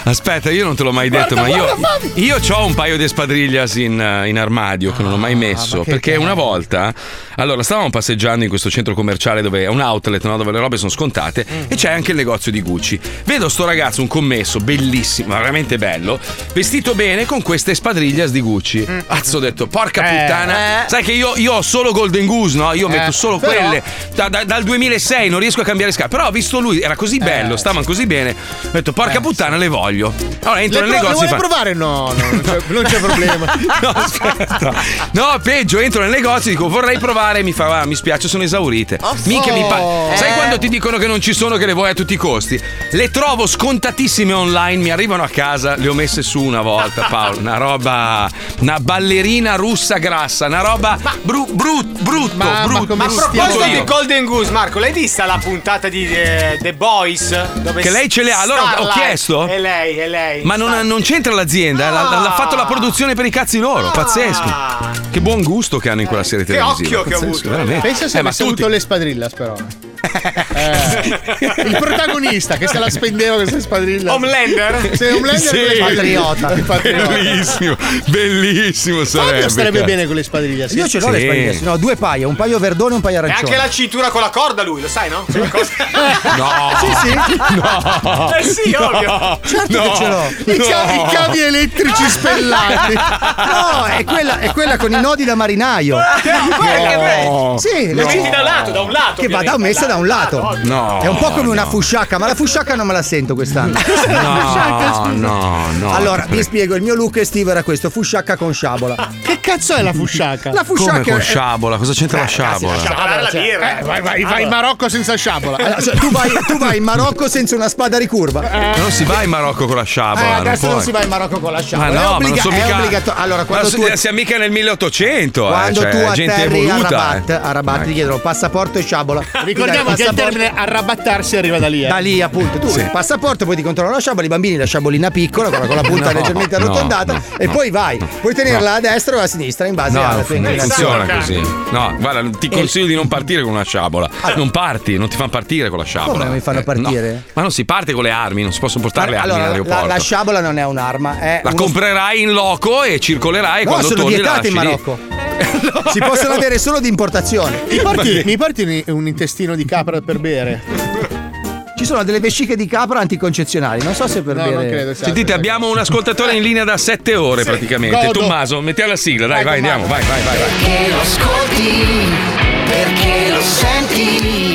Aspetta, io non te l'ho mai detto, Guarda, ma io, guarda, Fabio. io ho un paio di spadriglias in, in armadio che non ho mai messo. ma che perché bello. una volta, allora, stavamo passeggiando in questo centro commerciale dove è un outlet, no, dove le robe sono scontate, Mm. e c'è anche il negozio di Gucci. Vedo sto ragazzo, un commesso, bellissimo, veramente bello, vestito bene con queste spadriglias di Gucci. Cazzo, ho detto, porca. Eh, puttana. eh. Sai che io, io ho solo Golden Goose, no? Io Eh, metto solo però- quelle. Da- da- dal 2006 non riesco a cambiare scarpe. Però ho visto lui, era così bello, stavano così bene. Ho detto, porca puttana, le voglio. Allora entro Le, nel pro- negozio vuole fa- provare? No, no, non c'è, non c'è problema. No, aspetta. No, peggio, entro nel negozio e dico vorrei provare, mi fa, "Ah, mi spiace, sono esaurite. Minchia mi pa- Sai Eh. quando ti dicono che non ci sono, che le vuoi a tutti i costi? Le trovo scontatissime online, mi arrivano a casa, le ho messe su una volta, Paolo. Una roba. Una ballerina russa grassa, una roba bru- brut- brutto, Ma- ma brutto. come Ma a proposito io. di Golden Goose, Marco, l'hai vista la puntata di eh, The Boys? Dove Che lei ce le ha, allora ho Starlight- chiesto. È lei, è lei. Ma non, non c'entra l'azienda, l'ha, l'ha fatto la produzione per i cazzi loro, pazzesco. Che buon gusto che hanno in quella serie Che televisiva. occhio che ho pazzesco, avuto. veramente. Pensa se Eh, ma avesse avuto le spadrillas, però. Eh, il protagonista che se la spendeva queste spadrille. Homelander? Sì, Homelander Sì. le spadrille. Il patriota. Bellissimo, bellissimo sarebbe. Fabio starebbe cazzo. bene con le spadriglie. sì. Io ce l'ho le Sì. spadriglie, no, due paia, un paio verdone e un paio E arancione. anche la cintura con la corda lui, lo sai, no? Quella No. Sì, sì. No. Eh sì, No. ovvio. Certo No. che ce l'ho. I, ca- i cavi elettrici spellati. No, è quella, è quella con i nodi da marinaio. No. Sì, Lo la metti da un lato, da un lato. che va da messa da un lato. No. È un po' come una fusciacca, ma la fusciacca non me la sento quest'anno. No, no, no. Allora, vi spiego, il mio look estivo era questo, fusciacca con sciabola. Che cazzo è la fusciacca? La Come fusciacca con è- sciabola? Cosa c'entra la sciabola? Sciabolare la Cioè, birra. eh, vai, vai, vai in Marocco senza sciabola. Allora, cioè, tu, vai, tu vai in Marocco senza una spada ricurva. Ma non si va in Marocco con la Eh, sciabola. adesso non puoi. si va in Marocco con la Ma sciabola. no, è ma non obbliga- è mica. obbligatorio. Allora, quando ma tu, si- siamo mica nel 1800, quando eh, cioè, tu atterri a. Rabat, eh. a Rabat ti chiedono passaporto e sciabola. Ricordiamo Che il termine arrabattarsi arriva da lì. eh. Da lì appunto tu il passaporto, poi ti controllano la sciabola, i bambini la sciabolina piccola, quella con la punta No, leggermente no, arrotondata, no, e no, poi vai. Puoi tenerla no. a destra o a sinistra in base No, alla tua funziona così. No, guarda, ti consiglio di non partire con una sciabola. Non parti, non ti fanno partire con la sciabola. Come non mi fanno Eh, partire? Ma non si parte con le armi, non si possono portare le armi Allora, in la, la sciabola non è un'arma, è La uno- comprerai in loco e circolerai No, quando sono torni la vietate in. Marocco. Si possono avere solo di importazione. Mi porti, mi porti un, un intestino di capra per bere? Ci sono delle vesciche di capra anticoncezionali, non so se per No, bere. non credo. sia- Sentite, abbiamo un ascoltatore in linea da sette ore praticamente. godo. Tommaso, mettiamo la sigla, dai, Vai, vai, andiamo, vai, vai, vai. vai. Perché lo ascolti, perché lo senti,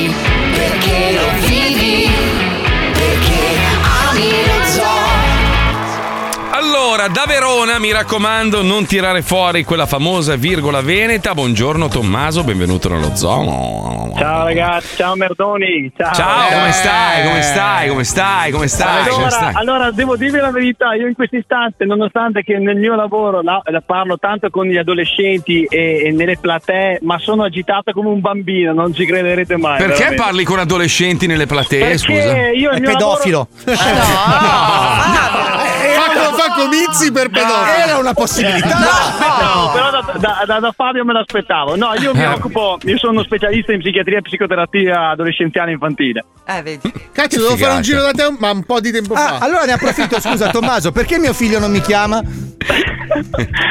Allora, da Verona, mi raccomando, non tirare fuori quella famosa virgola veneta. Buongiorno Tommaso, benvenuto nello zoo. Ciao ragazzi, ciao Merdoni. Ciao, Ciao, come Eh. stai? Come stai? Come stai? Come stai? Come Allora, stai? allora, devo dirvi la verità, io in questo istante, nonostante che nel mio lavoro la, la parlo tanto con gli adolescenti e, e nelle platee, ma sono agitato come un bambino, non ci crederete mai. Perché veramente. parli con adolescenti nelle platee? Perché Scusa. io il È mio pedofilo. Fa, fa comizi per pedofili. Era una possibilità. No, però da, da- da- Fabio me l'aspettavo. No, io mi Eh. occupo, io sono specialista in psichiatria e psicoterapia adolescenziale infantile. Eh, vedi. Cazzo, devo fare un giro da te, ma un po' di tempo Ah, fa. allora ne approfitto, scusa Tommaso, perché mio figlio non mi chiama?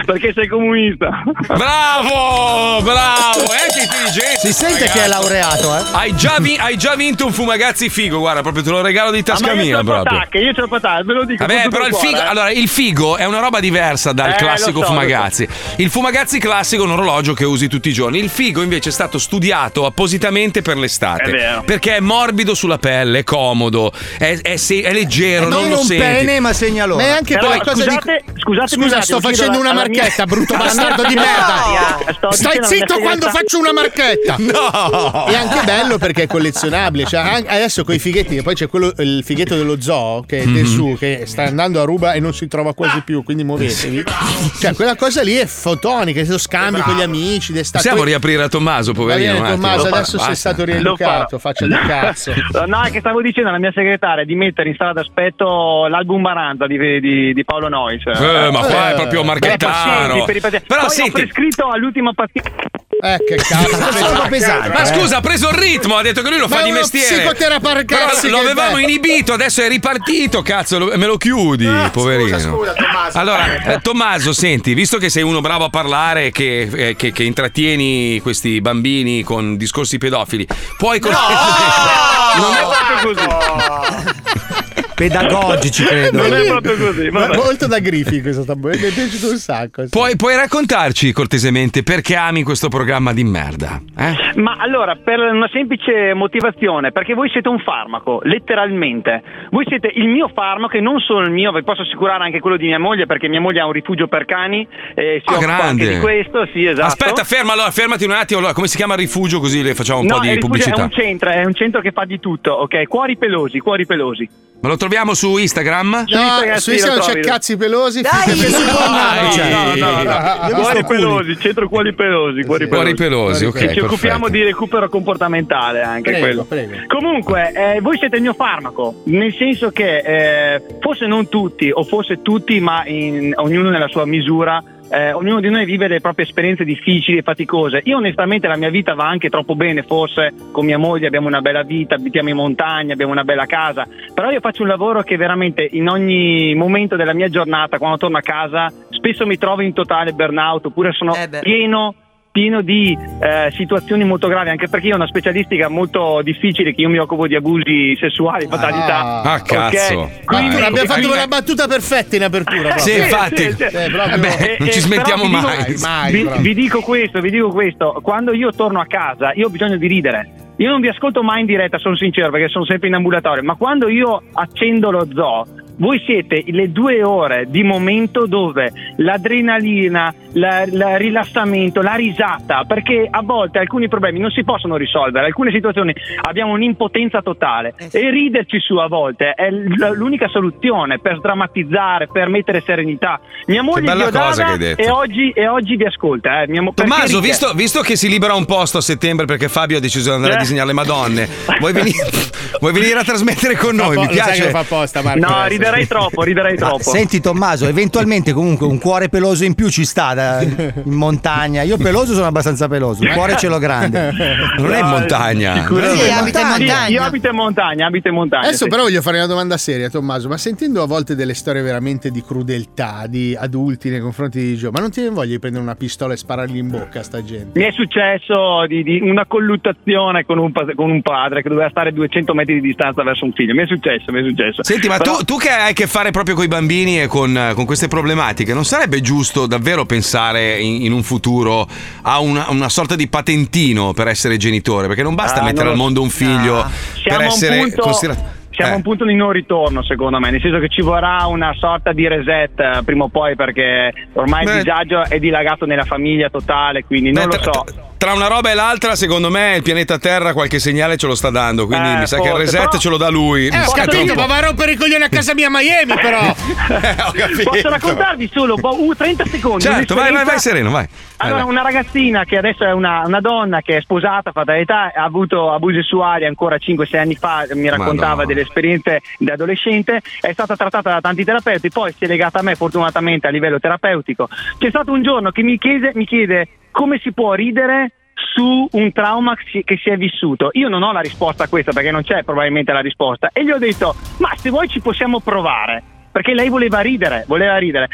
Perché sei comunista. Bravo, bravo, eh, che intelligente. Si sente che è laureato, eh? Hai già, vi- hai già vinto un fumagazzi figo, guarda, proprio te lo regalo di Ah, tasca ma io mia c'ho proprio. patacche, io c'ho patacche, ve lo dico. Vabbè, però il cuore, figo, eh. allora, il figo è una roba diversa dal Eh, classico so, fumagazzi. Il fumagazzi classico è un orologio che usi tutti i giorni. Il figo invece è stato studiato appositamente per l'estate. È vero. Perché è morbido sulla pelle, è comodo, è, è se- è leggero, non, non lo un senti. pene, ma segnalone. Ma è anche Però, cosa scusate, di. scusate, Scusa, scusate, sto facendo alla- una alla mia- marchetta, brutto bastardo di merda. No! Stai zitto quando segreta- faccio una marchetta. No! È anche bello perché è collezionabile. Cioè, adesso con i fighetti, poi c'è quello, il fighetto dello zoo che è Mhm. del su, che sta andando a ruba e non si trova quasi più. Quindi muovetevi. Cioè, quella cosa lì è fotonica. Se lo scambi con gli amici d'estate. Possiamo riaprire a Tommaso, poverino. bene. Tommaso, adesso sei stato rieducato. Faccia del cazzo. No, è che stavo dicendo alla mia segretaria di mettere in sala d'aspetto l'album Maranta di, di- di Paolo Nois. Eh, ma qua è proprio per i pazienti. Però Poi senti, ho prescritto all'ultima pastiglia. Eh, che cazzo. Sono pesante, Ma eh. scusa, ha preso il ritmo, ha detto che lui lo Ma fa è di uno mestiere. psicoterapeuta, Però cazzo, lo avevamo bello. inibito, adesso è ripartito, cazzo, lo- me lo chiudi, poverino. Ah, scusa, Tommaso. Allora, eh, Tommaso, senti, visto che sei uno bravo a parlare che, eh, che- che intrattieni questi bambini con discorsi pedofili, puoi con- Non è proprio così. Pedagogici, credo. Non è proprio così. Ma molto da grifi questo tamburo, mi è piaciuto un sacco. sì. Puoi, puoi raccontarci cortesemente perché ami questo programma di merda? Eh? Ma allora, per una semplice motivazione, perché voi siete un farmaco, letteralmente. Voi siete il mio farmaco e non solo il mio, vi posso assicurare anche quello di mia moglie, perché mia moglie ha un rifugio per cani e si Ah, occupa anche grande. di questo, sì, esatto. Aspetta, ferma, allora, fermati un attimo. Allora, come si chiama il rifugio? Così le facciamo un no, po' il di rifugio pubblicità. è un centro, è un centro che fa di tutto, ok? Cuori pelosi, cuori pelosi. Ma lo troviamo su Instagram? No, su Instagram c'è cazzi pelosi. Dai, no, no, no, no. Cuori pelosi, centro cuori pelosi, cuori Cuori pelosi, ok, E ci occupiamo di recupero comportamentale anche Prego, quello. prego. Comunque, eh, voi siete il mio farmaco, nel senso che eh, forse non tutti, o forse tutti, ma in- ognuno nella sua misura. Eh, ognuno di noi vive le proprie esperienze difficili e faticose. Io onestamente la mia vita va anche troppo bene, forse con mia moglie abbiamo una bella vita, abitiamo in montagna, abbiamo una bella casa, però io faccio un lavoro che veramente in ogni momento della mia giornata, quando torno a casa, spesso mi trovo in totale burnout oppure sono pieno pieno di eh, situazioni molto gravi anche perché io ho una specialistica molto difficile che io mi occupo di abusi sessuali fatalità Ah, cazzo. Ok? Quindi- Arturo, abbiamo fatto quindi- una battuta perfetta in apertura. Sì, proprio. infatti. sì, sì. Eh, proprio- Eh beh, non ci smettiamo però vi mai. dico- Mai, vi, vi dico questo, vi dico questo. Quando io torno a casa, io ho bisogno di ridere. Io non vi ascolto mai in diretta, sono sincero, perché sono sempre in ambulatorio. Ma quando io accendo lo zoo, voi siete le due ore di momento dove l'adrenalina, la- il rilassamento, la risata, perché a volte alcuni problemi non si possono risolvere, alcune situazioni abbiamo un'impotenza totale e riderci su a volte è l- l'unica soluzione per sdrammatizzare, per mettere serenità. Mia moglie bella è cosa Diodata che hai detto. e oggi, e oggi vi ascolta. Eh. Mia mo- Tommaso, visto, visto che si libera un posto a settembre perché Fabio ha deciso di andare a Eh. disegnare le Madonne, vuoi venire, vuoi venire a trasmettere con noi? po- Mi lo sai che piace. lo fa apposta, Marco. No, riderei troppo, riderei troppo. senti Tommaso, eventualmente comunque un cuore peloso in più ci sta da- in montagna. Io peloso sono abbastanza peloso, il cuore ce l'ho grande. Non è in montagna. Sì, abita in Sì, montagna. io abito in montagna, abito in montagna. Adesso sì. però voglio fare una domanda seria, Tommaso, ma sentendo a volte delle storie veramente di crudeltà, di adulti nei confronti di Gio, ma non ti viene voglia di prendere una pistola e sparargli in bocca a sta gente? Mi è successo di, di una colluttazione con un, con un padre che doveva stare a 200 metri di distanza verso un figlio. Mi è successo, mi è successo. Senti, ma Però- tu, tu che hai a che fare proprio con i bambini e con, con queste problematiche, non sarebbe giusto davvero pensare in, in un futuro a una, una sorta di patentino per essere genitore? Perché non basta Ah, mettere non al mondo un figlio Ah. per Siamo essere punto- considerato. Siamo a Eh. un punto di non ritorno, secondo me, nel senso che ci vorrà una sorta di reset eh, prima o poi, perché ormai Beh. il disagio è dilagato nella famiglia totale, quindi non Beh, lo tra- so. Tra una roba e l'altra, secondo me, il pianeta Terra qualche segnale ce lo sta dando. Quindi Eh, mi sa che il forse, reset però- ce lo dà lui. Eh, ho capito, ma va a rompere i coglioni a casa mia a Miami, però. Ho capito. Posso raccontarvi solo boh, uh, 30 secondi? Certo, vai, vai, vai sereno, vai. Allora, una ragazzina che adesso è una, una donna che è sposata, fatta età, ha avuto abusi sessuali ancora 5-6 anni fa, mi raccontava no. delle esperienze da adolescente, è stata trattata da tanti terapeuti, poi si è legata a me fortunatamente a livello terapeutico. C'è stato un giorno che mi chiede, mi chiede come si può ridere su un trauma che si è vissuto. Io non ho la risposta a questa perché non c'è probabilmente la risposta e gli ho detto "Ma se vuoi ci possiamo provare" perché lei voleva ridere, voleva ridere.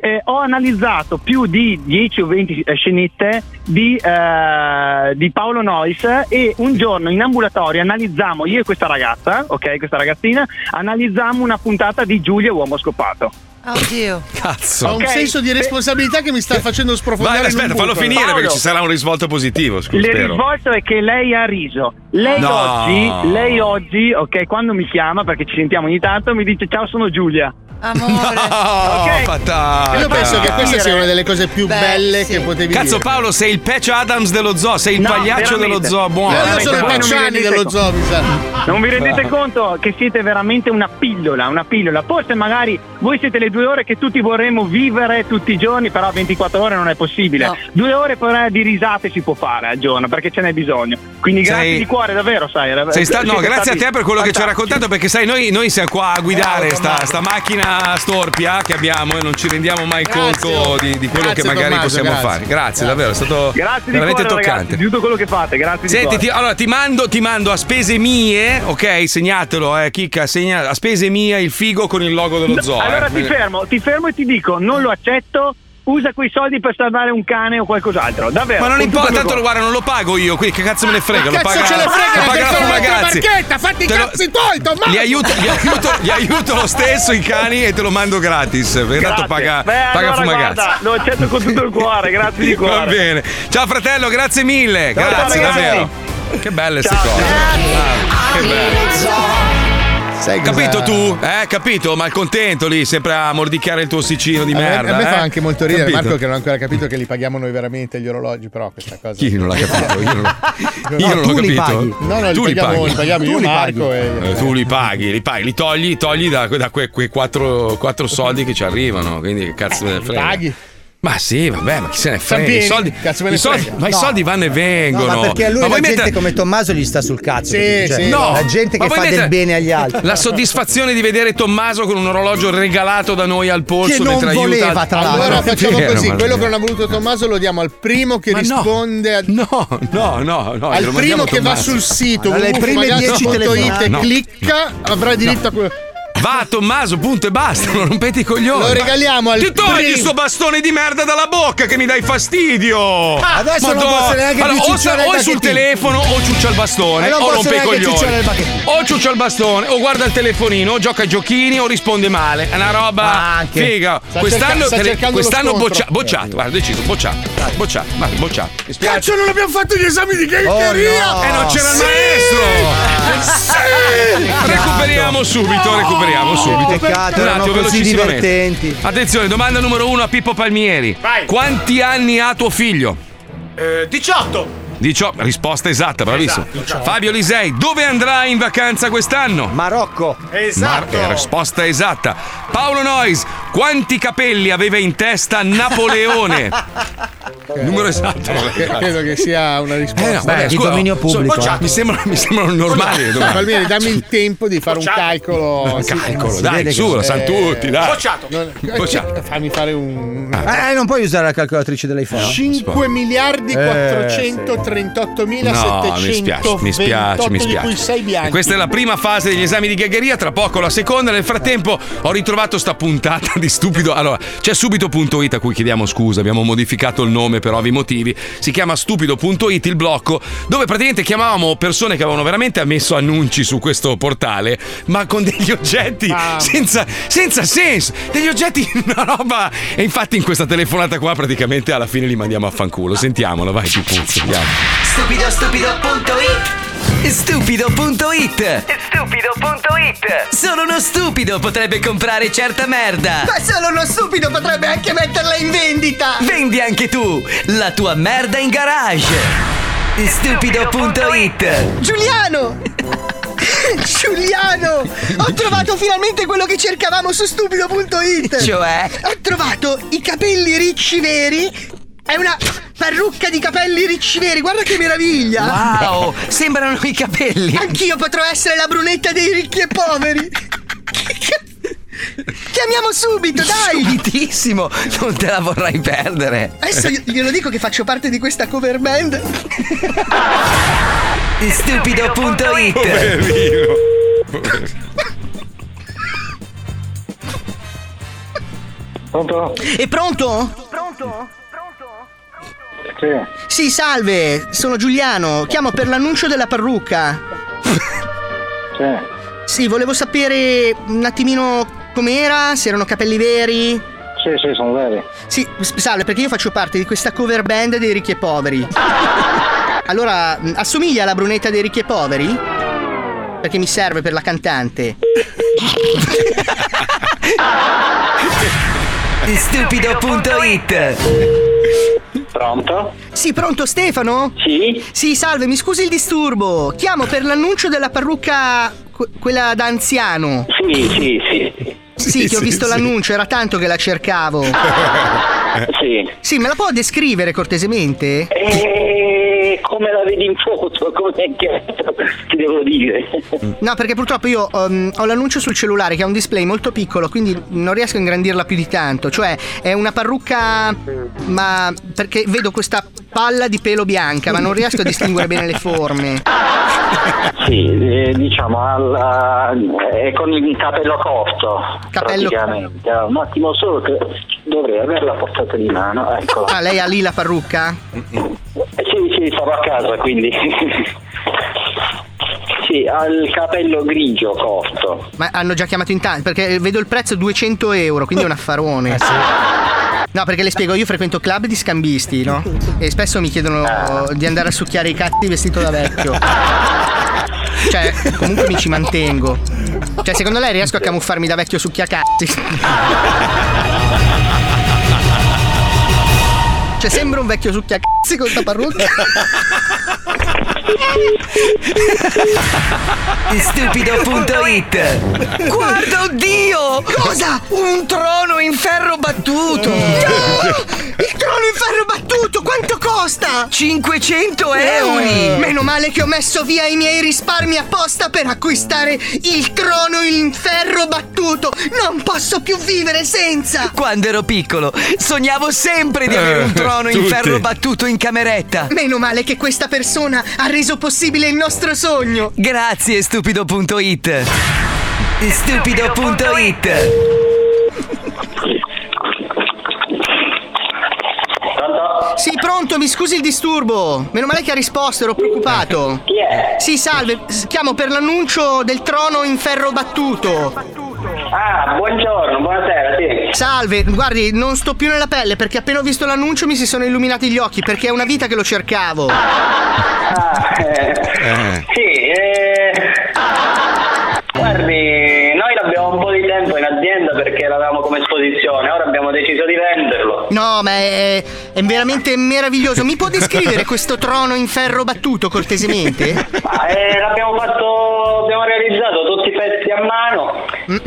Eh, ho analizzato più di 10 o 20 eh, scenette di, eh, di Paolo Nois e un giorno in ambulatorio analizziamo, io e questa ragazza, ok, questa ragazzina, analizziamo una puntata di Giulia Uomo Scopato. Oddio. Cazzo. Ho un Ok. senso di responsabilità che mi sta facendo sprofondare Vai, aspetta, fallo finire Paolo. perché ci sarà un risvolto positivo. Scusa, Il risvolto è che lei ha riso. Lei No. oggi, lei oggi, ok, quando mi chiama, perché ci sentiamo ogni tanto, mi dice ciao sono Giulia. Amore. Oh, Ok. patata. Io penso che questa sia una delle cose più Beh, belle sì. che potevi Cazzo, dire. Paolo, sei il Patch Adams dello zoo, sei il No, pagliaccio dello veramente. zoo. Buono. Io, io sono il Pacciani dello conto. zoo, mi sa. Non vi rendete conto che siete veramente una pillola, una pillola. Forse magari voi siete le due ore che tutti vorremmo vivere tutti i giorni, però 24 ore non è possibile. No. Due ore però di risate si può fare al giorno perché ce n'è bisogno. Quindi grazie Sei- di cuore, davvero, sai. Sei sta- no, grazie a te per quello che ci hai fantastici. raccontato, perché sai, noi, noi siamo qua a guidare Eh, sta, sta macchina storpia che abbiamo e non ci rendiamo mai conto di, di quello Grazie, che magari Tommaso, possiamo grazie. fare. Grazie, davvero, è stato Grazie di veramente cuore, toccante. ragazzi, di tutto quello che fate, grazie di Senti, cuore. ti, allora ti mando, ti mando a spese mie, ok? Segnatelo, eh, Chicca, segna a spese mie il figo con il logo dello zoo. Allora eh. ti fermo, ti fermo e ti dico, non lo accetto, usa quei soldi per salvare un cane o qualcos'altro, davvero. Ma non importa, tanto cuore. guarda, non lo pago io, qui che cazzo me ne frega? Lo cazzo paga, ce ne frega? lo paga la Fumagazzi. fatti i lo- cazzi tuoi, Tommaso! Li aiuto, li, aiuto, li aiuto lo stesso i cani e te lo mando gratis. Perché tanto paga, Beh, paga allora, Fumagazzi. guarda, lo accetto con tutto il cuore, grazie di cuore. Va bene. Ciao fratello, grazie mille. Ciao, grazie davvero. Che belle queste cose. Ah, che belle. Sai Capito tu? Eh, capito? Malcontento lì, sempre a mordicchiare il tuo ossicino di A me, merda. a me fa eh? anche molto ridere, Capito? Marco, che non ha ancora capito che li paghiamo noi veramente gli orologi, però questa cosa. Chi non l'ha capito? Io non, io No, non tu l'ho capito. No, no, tu li paghiamo- paghi. li paghiamo io, Tu li Marco, paghi. e- Eh, tu li paghi, li paghi, li togli, togli da, da que- quei quattro, quattro soldi che ci arrivano. Quindi che cazzo me ne frega? paghi? Ma sì, vabbè, ma chi se ne frega? I soldi, cazzo me ne i soldi- frega. ma i No. soldi vanno e No, vengono. ma perché a lui Ma la gente mettere- come Tommaso gli sta sul cazzo. Sì? Cioè, sì. No, la gente ma che fa del mettere bene agli altri. La soddisfazione di vedere Tommaso con un orologio regalato da noi al polso Che non mentre aiuta- voleva, tra l'altro. Allora facciamo vero, così: quello che non ha voluto Tommaso lo diamo al primo che Ma no. risponde a- No, no, no, no. al primo che va Tommaso. sul sito Allora, le prime dieci www.fumagazzi.it telefonate. e No. clicca avrà diritto a quello. Va Tommaso, punto e basta, non rompete i coglioni. Lo regaliamo al Ti togli sto bastone di merda dalla bocca che mi dai fastidio. Adesso non posso neanche più o, ciucciare il o è sul telefono o ciuccia il bastone E non o rompe i il coglioni. O ciuccia il bastone o guarda il telefonino o gioca ai giochini o risponde male. È una roba Anche. figa. Sta Quest'anno, cerca- quest'anno boccia- bocciato. Guarda, deciso, bocciato. Bocciato, guarda, bocciato. Mi spiace. Cazzo, non abbiamo fatto gli esami di Oh, ghiaccheria! no. E non c'era il Sì! maestro! Sì! Recuperiamo subito, recuperiamo subito. Peccato, Un erano attimo, così velocissimamente. divertenti. Attenzione, domanda numero uno a Pippo Palmieri. Vai. Quanti anni ha tuo figlio? Eh, 18. Dicio, risposta esatta, bravissimo. Esatto, Fabio Lisei, dove andrà in vacanza quest'anno? Marocco. Esatto. Mar- eh, risposta esatta. Paolo Nois, quanti capelli aveva in testa Napoleone? okay. Numero esatto. Eh, credo che sia una risposta eh, no, vabbè, di scusa, dominio pubblico. Eh. Mi, sembrano, mi normali. Palmieri, dammi il tempo di fare un calcolo. Un calcolo, sì, dai, su, la Santucci, eh, dai. Bocciato. Bocciato. Fammi fare un. Ah. Eh, non puoi usare la calcolatrice dell'iPhone. 5 miliardi 430. 38.700. No, mi spiace, mi spiace, Sei bianchi. Questa è la prima fase degli esami di gagheria, tra poco la seconda. Nel frattempo ho ritrovato sta puntata di stupido. Allora, c'è subito.it a cui chiediamo scusa, abbiamo modificato il nome per ovvi motivi. Si chiama stupido.it il blocco dove praticamente chiamavamo persone che avevano veramente messo annunci su questo portale, ma con degli oggetti senza, senza senso, degli oggetti una roba. E infatti in questa telefonata qua praticamente alla fine li mandiamo a fanculo. Sentiamolo, vai, ci puzziamo. Stupido stupido.it Stupido.it Stupido.it Solo uno stupido potrebbe comprare certa merda. Ma solo uno stupido potrebbe anche metterla in vendita! Vendi anche tu la tua merda in garage. Stupido.it Giuliano! Giuliano! Ho trovato finalmente quello che cercavamo su stupido.it! Cioè? Ho trovato i capelli ricci veri! È una parrucca di capelli ricci veri, guarda che meraviglia! Wow, sembrano i capelli. Anch'io potrò essere la brunetta dei ricchi e poveri! Chiamiamo subito, dai! Subitissimo, non te la vorrai perdere. Adesso glielo dico che faccio parte di questa cover band. Stupido.it Pronto? È pronto? Sì. Sì, salve, sono Giuliano. Chiamo per l'annuncio della parrucca. Sì. Sì, volevo sapere un attimino com'era, se erano capelli veri. Sì, sì, sono veri. Sì, salve, perché io faccio parte di questa cover band dei ricchi e poveri. Allora, mh, assomiglia alla brunetta dei ricchi e poveri? Perché mi serve per la cantante. Stupido.it Pronto? Sì, pronto Stefano? Sì? Sì, salve, mi scusi il disturbo. Chiamo per l'annuncio della parrucca que- quella da anziano. Sì, sì, sì. Sì, che ho visto l'annuncio, era tanto che la cercavo. Sì. Sì, me la può descrivere cortesemente? E come la vedi in foto come è che ti devo dire. No, perché purtroppo io um, ho l'annuncio sul cellulare che ha un display molto piccolo, quindi non riesco a ingrandirla più di tanto. Cioè, è una parrucca, ma perché vedo questa palla di pelo bianca, ma non riesco a distinguere bene le forme. Sì, eh, diciamo alla- è con il capello corto. Capello- praticamente. Ah, Un attimo solo che dovrei averla portata di mano, ecco. Ah, lei ha lì la parrucca? Sì, sì, stavo a casa quindi. sì, ha il capello grigio corto. Ma hanno già chiamato in tanti, perché vedo il prezzo 200 euro, quindi è un affarone. No, perché le spiego, io frequento club di scambisti, no? E spesso mi chiedono di andare a succhiare i cazzi vestito da vecchio. Cioè, comunque mi ci mantengo. Cioè, secondo lei riesco a camuffarmi da vecchio succhiacazzi? Cioè, sembra un vecchio succhiacazzi con sta parrucca. Stupido.it Guarda, oddio! Cosa? Un trono in ferro battuto! Il trono in ferro battuto, quanto costa? 500 euro! Meno male che ho messo via i miei risparmi apposta per acquistare il trono in ferro battuto. Non posso più vivere senza. Quando ero piccolo, sognavo sempre di avere un Eh, trono in tutti. ferro battuto in cameretta. Meno male che questa persona ha reso possibile il nostro sogno. Grazie, stupido.it. Stupido.it. Sì, pronto, mi scusi il disturbo. Meno male che ha risposto, ero preoccupato. Chi è? Sì, salve, chiamo per l'annuncio del trono in ferro battuto. Ah, buongiorno, buonasera, sì. Salve, guardi, non sto più nella pelle perché appena ho visto l'annuncio mi si sono illuminati gli occhi perché è una vita che lo cercavo. Ah, eh, Sì, eh, guardi, perché l'avevamo come esposizione, ora abbiamo deciso di venderlo. No, ma è, è veramente meraviglioso. Mi può descrivere questo trono in ferro battuto cortesemente? Ma, eh, l'abbiamo fatto, abbiamo realizzato tutti i pezzi a mano,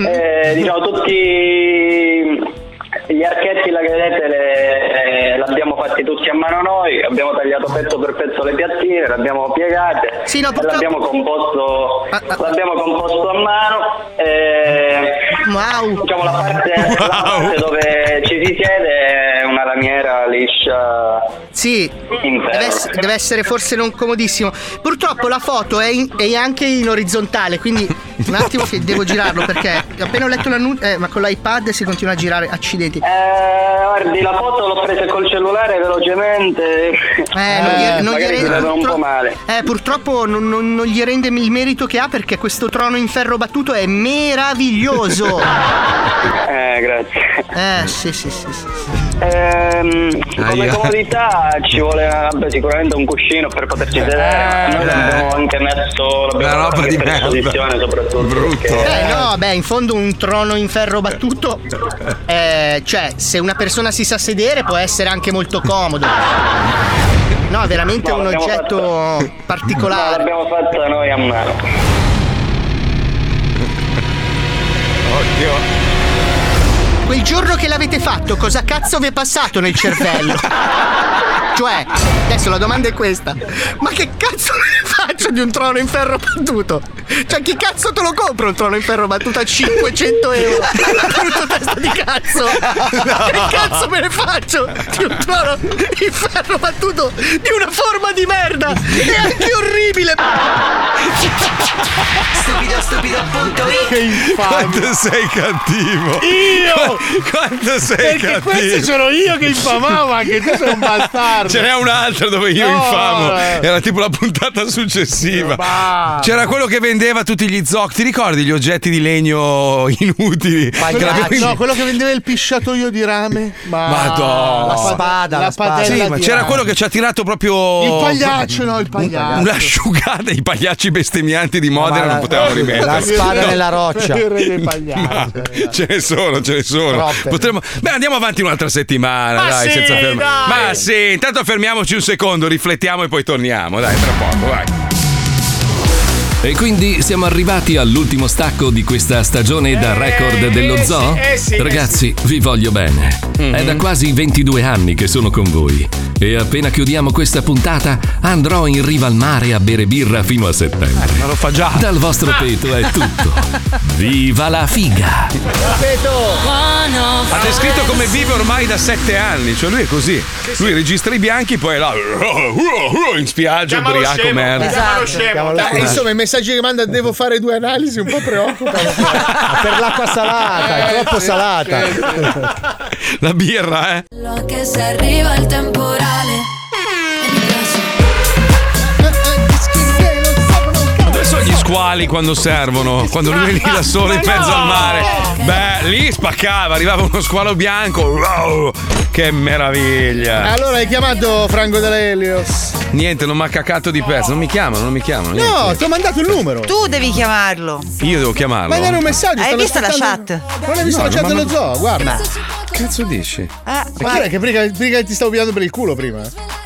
eh, diciamo tutti gli archetti che vedete le- eh, l'abbiamo fatti tutti a mano noi, abbiamo tagliato pezzo per pezzo le piattine, le abbiamo piegate, Sì, no, e purtroppo- l'abbiamo composto, l'abbiamo composto a mano. eh, Diciamo la parte, la parte dove ci si siede è una lamiera liscia. Sì, deve, ess- deve essere forse non comodissimo. Purtroppo la foto è, in- è anche in orizzontale, quindi un attimo che devo girarlo perché appena ho letto l'annuncio. Eh, ma con l'iPad si continua a girare, accidenti. Eh, guardi, la foto l'ho presa col cellulare velocemente. Eh, non gli, non gli rende un po' male. Eh, purtroppo non, non- non gli rende il merito che ha perché questo trono in ferro battuto è meraviglioso. Eh, grazie. Eh, sì, sì, sì. sì. Ehm, come Aia. comodità ci vuole vabbè, sicuramente un cuscino per poterci sedere. Noi l'abbiamo anche messo Una fatto roba di per merda. esposizione soprattutto. Brutto. Eh no, beh, in fondo un trono in ferro battuto, eh, cioè, se una persona si sa sedere può essere anche molto comodo. No, è veramente No, un l'abbiamo oggetto No, particolare. l'abbiamo fatta noi a mano. Oddio. Quel giorno che l'avete fatto, cosa cazzo vi è passato nel cervello? Cioè, adesso la domanda è questa: ma che cazzo me ne faccio di un trono in ferro battuto? Cioè, chi cazzo te lo compro un trono in ferro battuto a 500 euro? Brutto testa di cazzo! Che cazzo me ne faccio di un trono in ferro battuto di una forma di merda? È anche orribile! Stupido, stupido.it Che infame! Quanto sei cattivo! Io! Quanto sei Perché cattivo! questo sono io che infamavo, anche tu sei un bastardo. Ce n'è un altro dove io No, infamo. eh. Era tipo la puntata successiva. Ma- C'era quello che vendeva tutti gli zoc. Ti ricordi gli oggetti di legno inutili? L'abbiamo- no, quello che vendeva il pisciatoio di rame. Ma Madonna. La, pa- spada, la spada. padella Sì, ma c'era rame. quello che ci ha tirato proprio. Il pagliaccio, no, il pagliaccio. Un'asciugata, i pagliacci bestemmianti di Modena non potevano rimettere. la spada nella roccia. Ce ne sono, ce ne sono. Potremmo... Beh, andiamo avanti un'altra settimana, Ma dai, sì, senza fermare. dai. Ma sì, intanto fermiamoci un secondo, riflettiamo e poi torniamo. Dai, tra poco, vai. E quindi siamo arrivati all'ultimo stacco di questa stagione da record dello eh zoo? sì, eh sì, eh Ragazzi, vi voglio bene. È da quasi 22 anni che sono con voi. E appena chiudiamo questa puntata, andrò in riva al mare a bere birra fino a settembre. Ma lo fa già. Dal vostro peto è tutto. Viva la figa! Ha descritto come vive ormai da sette anni, cioè lui è così. Lui registra i bianchi, poi è là in spiaggia, ubriaco, merda. Eh, insomma, i messaggi che manda devo fare due analisi un po' preoccupano. per l'acqua salata, è troppo sì, salata. La birra, eh. Lo che se arriva il temporale. Squali quando servono? Quando lui è lì da solo in mezzo al mare. Beh, lì spaccava, arrivava uno squalo bianco. Wow, che meraviglia. Allora hai chiamato Franco D'Elios? Niente, non mi ha cacato di pezzo. Non mi chiamano, non mi chiamano. No, niente. ti ho mandato il numero. Tu devi chiamarlo. Io devo chiamarlo. Mandare un messaggio. Hai visto la chat? Non hai visto No, la chat dello zoo? Guarda. Cazzo dici? Eh, Ma chi è che prima, prima che ti stavo pigliando per il culo prima?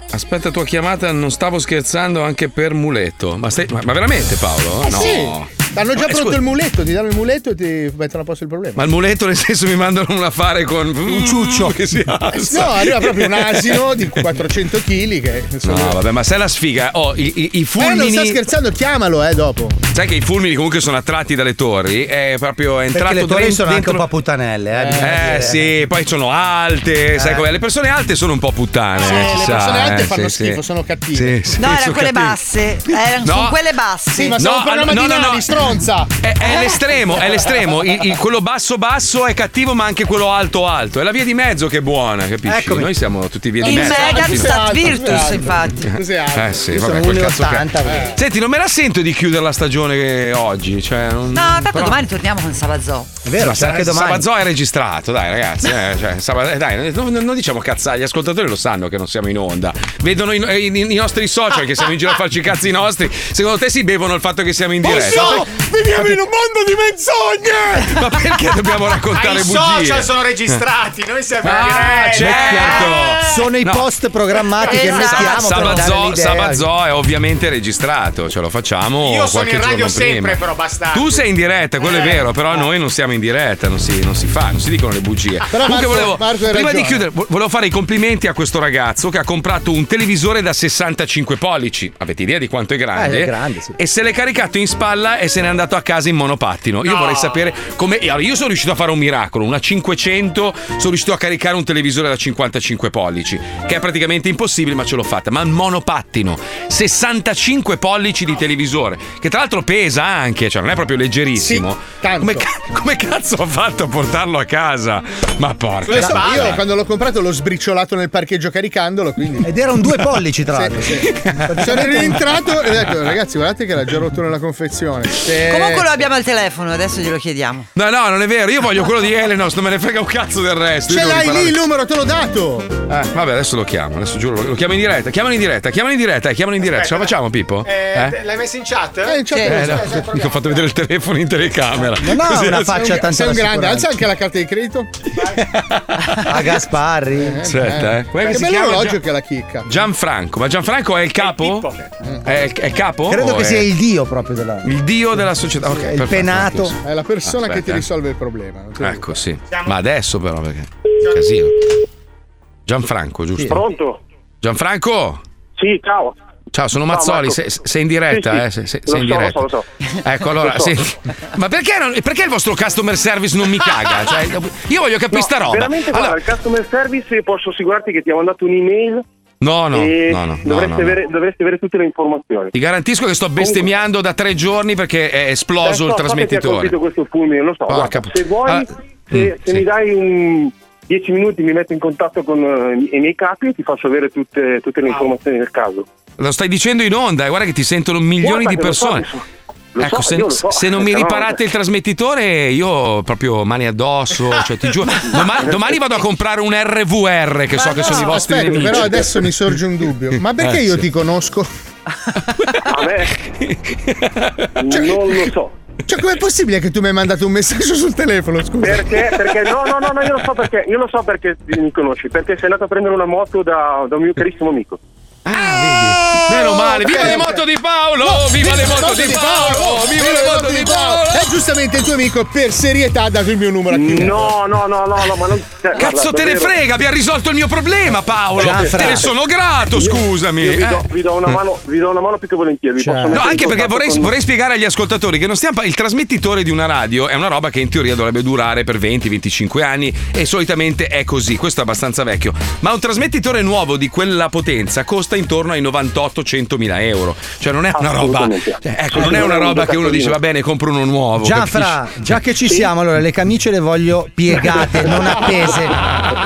Aspetta tua chiamata, non stavo scherzando anche per muletto. Ma, stai- ma- ma veramente Paolo? Eh no. sì. Hanno già Ma, pronto scusa, il muletto, ti danno il muletto e ti mettono a posto il problema. Ma il muletto nel senso mi mandano un affare con un ciuccio che si alza. No, arriva proprio un asino di 400 kg che insomma. No, vabbè, ma sai la sfiga? Oh, i, i- i Eh, non fulmini. sta scherzando, chiamalo, eh, dopo. sai che i fulmini comunque sono attratti dalle torri? È proprio è entrato Perché le torri dentro- sono anche un dentro- po' puttanelle, eh. Eh dire. sì, poi sono alte, sai com'è? Le persone alte sono un po' puttane. Sì, eh, le si persone sa, alte eh, fanno sì, schifo, sì. sono cattive. Sì, sì, No, erano quelle cattive. basse. Erano No. sono quelle basse. Sì, ma sono un programma no, di no, no. Stronza. È, è l'estremo, è l'estremo. Il- il- quello basso basso è cattivo, ma anche quello alto alto. È la via di mezzo che è buona, capisci? Eccomi. Noi siamo tutti via di Il mezzo. Sì, Stat alto, Virtus, infatti. Cos'è altro? Eh sì, vabbè, quel cazzo 1,80 che... quindi. Senti, non me la sento di chiudere la stagione oggi. Cioè, non... No, tanto però- domani torniamo con Sabazò. È vero, c'è anche domani. Sabazzo è registrato, dai ragazzi. eh, cioè, Saba- eh, dai, non, non diciamo cazzate, gli ascoltatori lo sanno che non siamo in onda. Vedono i, i- i nostri social che siamo in giro a farci i cazzi nostri. Secondo te si bevono il fatto che siamo in diretta? No! Viviamo in un mondo di menzogne! Ma perché dobbiamo raccontare I bugie? social sono registrati, noi siamo Ah, in diretta. certo. Sono i No. post programmati che Esatto. mettiamo per dare Sabazzo. Sabazzo è ovviamente registrato, ce lo facciamo Io sono in radio sempre, prima. però bastardo. Tu sei in diretta, quello è Eh. vero, però noi non siamo in diretta, non si, non si fa, non si dicono le bugie. Però Comunque Marco- volevo, Marco prima di ragione. chiudere, vo- volevo fare i complimenti a questo ragazzo che ha comprato un televisore da 65 pollici. Avete idea di quanto è grande? Eh, è grande, sì. E se l'è caricato in spalla e se n'è andato a casa in monopattino. Io No. vorrei sapere come. Allora, io sono riuscito a fare un miracolo. Una 500, sono riuscito a caricare un televisore da 55 pollici, che è praticamente impossibile, ma ce l'ho fatta. Ma un monopattino, 65 pollici di televisore, che tra l'altro pesa anche, cioè non è proprio leggerissimo. Sì, tanto. Come, come cazzo ha fatto a portarlo a casa? Ma porca. Lo so, io quando l'ho comprato l'ho sbriciolato nel parcheggio caricandolo, quindi. Ed erano due pollici, tra l'altro. Sì, sì. Sono rientrato e ho detto, ragazzi, guardate che l'ha già rotto nella confezione. Sì. Comunque lo abbiamo al telefono, adesso glielo chiediamo. No, no, non è vero. Io voglio quello di Elenos, non me ne frega un cazzo del resto. Ce l'hai lì il numero, te l'ho dato. Eh, vabbè, adesso lo chiamo, adesso giuro, lo chiamo in diretta. Chiamalo in diretta, chiamalo in diretta, eh, chiamalo in diretta. Ce la facciamo, Pippo? Eh, L'hai messo in chat? Eh, in chat Eh, lo no, so. mica ho fatto vedere il telefono in telecamera. Non ha una faccia tanto Sei un grande, alza anche la carta di credito. A Gasparri. Aspetta, eh. Che che si bello chiama? orologio Gian- che la chicca. Gianfranco, ma Gianfranco è il capo? È, è il capo? Credo che sia il dio proprio della. il dio della società. Ok, il perfetto, penato. sì. È la persona che ti Aspetta, eh. risolve il problema. Ecco, sì. Ma adesso però perché? Casino. Gianfranco, giusto? Pronto? Gianfranco? Sì, ciao. Ciao, sono Mazzoli, sei, sei in diretta, Sì, sì. eh? Sei, sei- in so, lo diretta. so, lo so. Ecco, allora, Lo so. senti, ma perché, non- perché il vostro customer service non mi caga? Cioè, io voglio capire No, sta roba. Veramente, guarda, Allora, il customer service posso assicurarti che ti ha mandato un'email no, no, e no, no, dovresti, no. Avere, dovresti avere tutte le informazioni. Ti garantisco che sto bestemmiando da tre giorni perché è esploso Eh, so, il trasmettitore. colpito questo fulmine, lo so. Guarda, se vuoi, Ah, se, mm, se sì. mi dai un 10 minuti mi metto in contatto con eh, i miei capi e ti faccio avere tutte, tutte le informazioni del caso. Lo stai dicendo in onda, eh, guarda che ti sentono milioni Guarda di persone. so. Lo ecco, so, se, lo so. se non mi riparate il trasmettitore, io proprio mani addosso. Cioè, ti giuro. Domani, domani vado a comprare un RVR, che so che sono i vostri Aspetta, nemici. però adesso mi sorge un dubbio. Ma perché Eh, io sì. ti conosco? A me non lo so. Cioè, com'è possibile che tu mi hai mandato un messaggio sul telefono? Scusa. Perché? Perché no, no, no, no, io lo so perché io lo so perché mi conosci, perché sei andato a prendere una moto da, da un mio carissimo amico. Meno male, viva le moto di Paolo! No, viva le moto di Paolo! Viva le moto di Paolo! E giustamente il tuo amico per serietà ha dato il mio numero a chiunque. No, no, no, no, no, ma non. cioè, Cazzo te ne frega, abbiamo risolto il mio problema, Paolo! Te ne sono grato, Io- scusami! io vi, do, eh. vi do una mano, vi do una mano più che volentieri. vi posso No, anche perché vorrei, con- vorrei spiegare agli ascoltatori che non stiamo, il trasmettitore di una radio è una roba che in teoria dovrebbe durare per 20-25 anni e solitamente è così, questo è abbastanza vecchio. Ma un trasmettitore nuovo di quella potenza costa intorno ai 98-100 mila euro. Cioè non è una roba. Cioè, ecco, non è una roba che uno dice va bene, compro uno nuovo. Gianfra, capisci? già che ci siamo, allora le camicie le voglio piegate, non appese.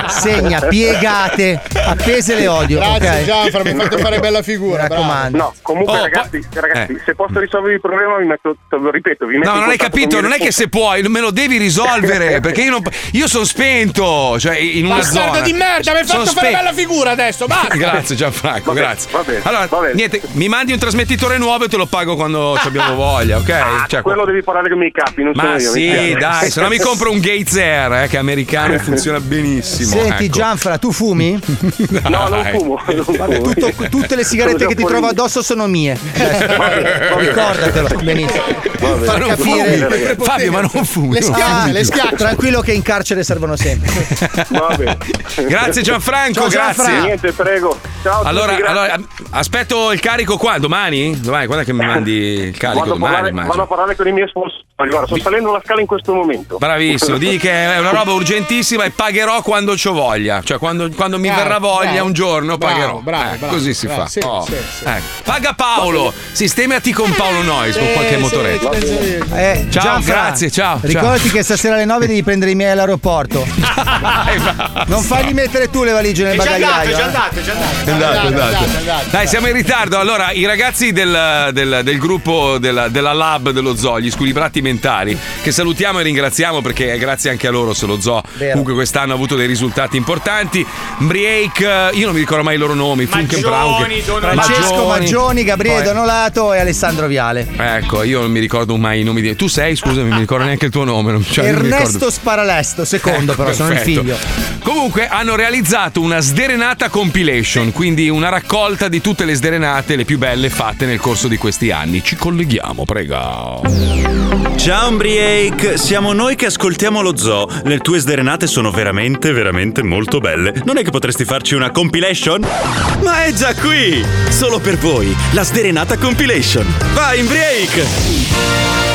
Segna, piegate, appese le odio. Grazie ok? Gianfra, mi hai fatto fare bella figura. Mi raccomando. No, comunque Oh, ragazzi, ragazzi eh. se posso risolvere il problema vi metto, te lo ripeto, vi metto No, non hai capito, non è che se puoi, me lo devi risolvere, perché io, non, io sono spento, cioè in una Bastardo zona. di merda, mi hai fatto fare spe- bella figura adesso, basta. Grazie Gianfranco, grazie. va bene, allora, va bene. niente, mi mandi un trasmettitore nuovo e te lo pago quando ci abbiamo voglia, ok? Ah, Cioè, quello devi parlare con i miei capi, non sono ma io. mi sì, dai, se no mi compro un Gates Air, eh, che è americano e funziona benissimo. Senti ecco. Gianfra, tu fumi? No, non Dai. fumo. Non Vabbè, fumo. tutto- tutte le sigarette Sono che ti trovo addosso sono mie. va bene. Ricordatelo, benissimo. Vabbè. Far non capire. fumi, Fabio, ma non fumi. Le non più. schiacce. Tranquillo che in carcere servono sempre. Va bene. Grazie Gianfranco, Ciao, Gianfra. grazie. Niente, prego. Ciao a tutti, Allora, aspetto il carico qua, domani? Domani, quando è che mi mandi il carico? Vado a, Domani, parlare, immagino. vado a parlare con i miei sponsori. Guarda, sto salendo la scala in questo momento. Bravissimo, di che è una roba urgentissima e pagherò quando c'ho voglia. Cioè, quando, quando mi Bravo, verrà voglia bravo, un giorno pagherò. bravo, Eh, bravo, così si bravo, fa. sì, Oh, sì, sì. ecco. Paga Paolo, sistemati con Paolo Nois con qualche motoretto. Eh, Ciao, Gianfra, grazie, ciao, ciao. Ricordati che stasera alle 9 devi prendere i miei all'aeroporto. Non fargli mettere tu le valigie nel bagagliaio. è già eh. andato, è già andato. Dai, siamo in ritardo. Allora, i ragazzi del, del- del gruppo della, della Lab dello Zoo, gli squilibrati mentali, che salutiamo e ringraziamo perché è grazie anche a loro se lo Zoo Vero. comunque quest'anno ha avuto dei risultati importanti. Break, eh, io non mi ricordo mai i loro nomi. Funkenbraun, Maggioni, Donolato. Francesco Maggioni, Gabriele Poi- Donolato e Alessandro Viale. Ecco, io non mi ricordo mai i nomi di. Tu sei, scusami, non mi ricordo neanche il tuo nome. non- cioè, Ernesto Sparalesto, secondo però, sono il Perfetto. figlio. Comunque hanno realizzato una sderenata compilation, quindi una raccolta di tutte le sderenate, le più belle fatte nel corso di questi anni. Ci colleghiamo, prego. Ciao Umbriake, siamo noi che ascoltiamo lo zoo. Le tue sderenate sono veramente, veramente molto belle. Non è che potresti farci una compilation? Ma è già qui! Solo per voi, la sderenata compilation. Vai Umbriake!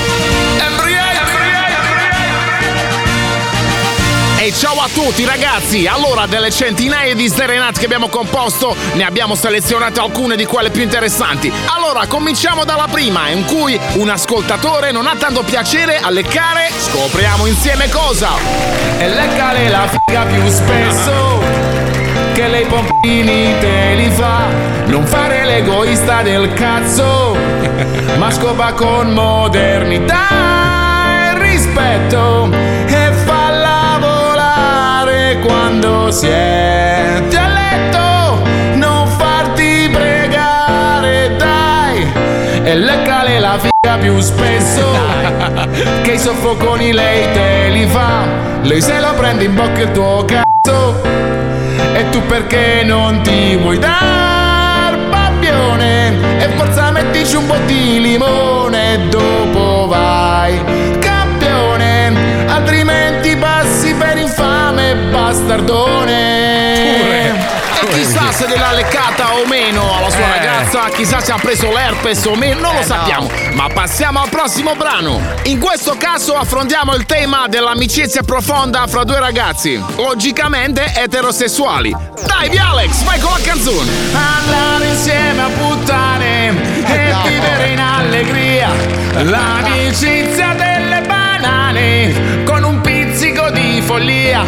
Ciao a tutti ragazzi! Allora, delle centinaia di sderenate che abbiamo composto, ne abbiamo selezionate alcune di quelle più interessanti. Allora, cominciamo dalla prima, in cui un ascoltatore non ha tanto piacere a leccare. Scopriamo insieme cosa! E leccale la figa più spesso Che lei pompini te li fa Non fare l'egoista del cazzo Ma scopa con modernità e rispetto E siete a letto Non farti pregare dai. E leccale la figa più spesso Che i soffoconi lei te li fa. Lei se lo prende in bocca il tuo cazzo. E tu perché non ti vuoi dar babbione? E forza mettici un po' di limone E dopo vai bastardone E chissà se gliel'ha leccata o meno alla sua Eh. ragazza, chissà se ha preso l'herpes o meno, non lo sappiamo. Ma passiamo al prossimo brano. In questo caso affrontiamo il tema dell'amicizia profonda fra due ragazzi, logicamente eterosessuali. Dai, via Alex, vai con la canzone. Andare insieme a puttane e vivere in allegria L'amicizia delle banane follia.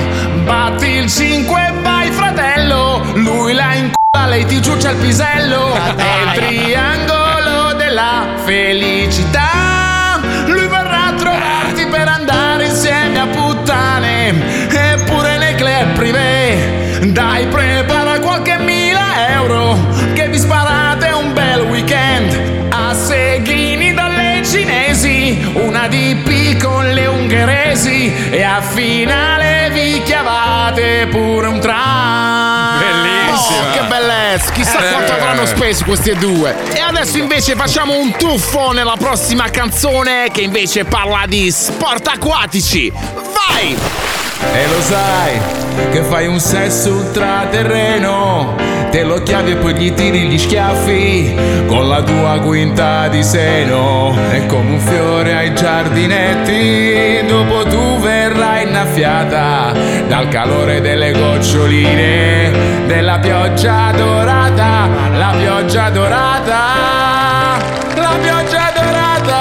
Batti il 5 e vai fratello. Lui la inculla, lei ti ciuccia il pisello. È il triangolo della felicità. Lui verrà a trovarti per andare insieme a puttane Eppure nei club privé Dai prepara qualche mila euro Che vi sparate un bel weekend. A seghini dalle cinesi Una DP con le ungheresi E a finale pure un tram Oh, che bellezza! Chissà Eh. avranno speso questi due. E adesso invece facciamo un tuffo nella prossima canzone che invece parla di sport acquatici. Vai! E lo sai che fai un sesso ultraterreno Te lo chiavi e poi gli tiri gli schiaffi Con la tua quinta di seno È come un fiore ai giardinetti Dopo tu verrai innaffiata Dal calore delle goccioline Della pioggia dorata La pioggia dorata La pioggia dorata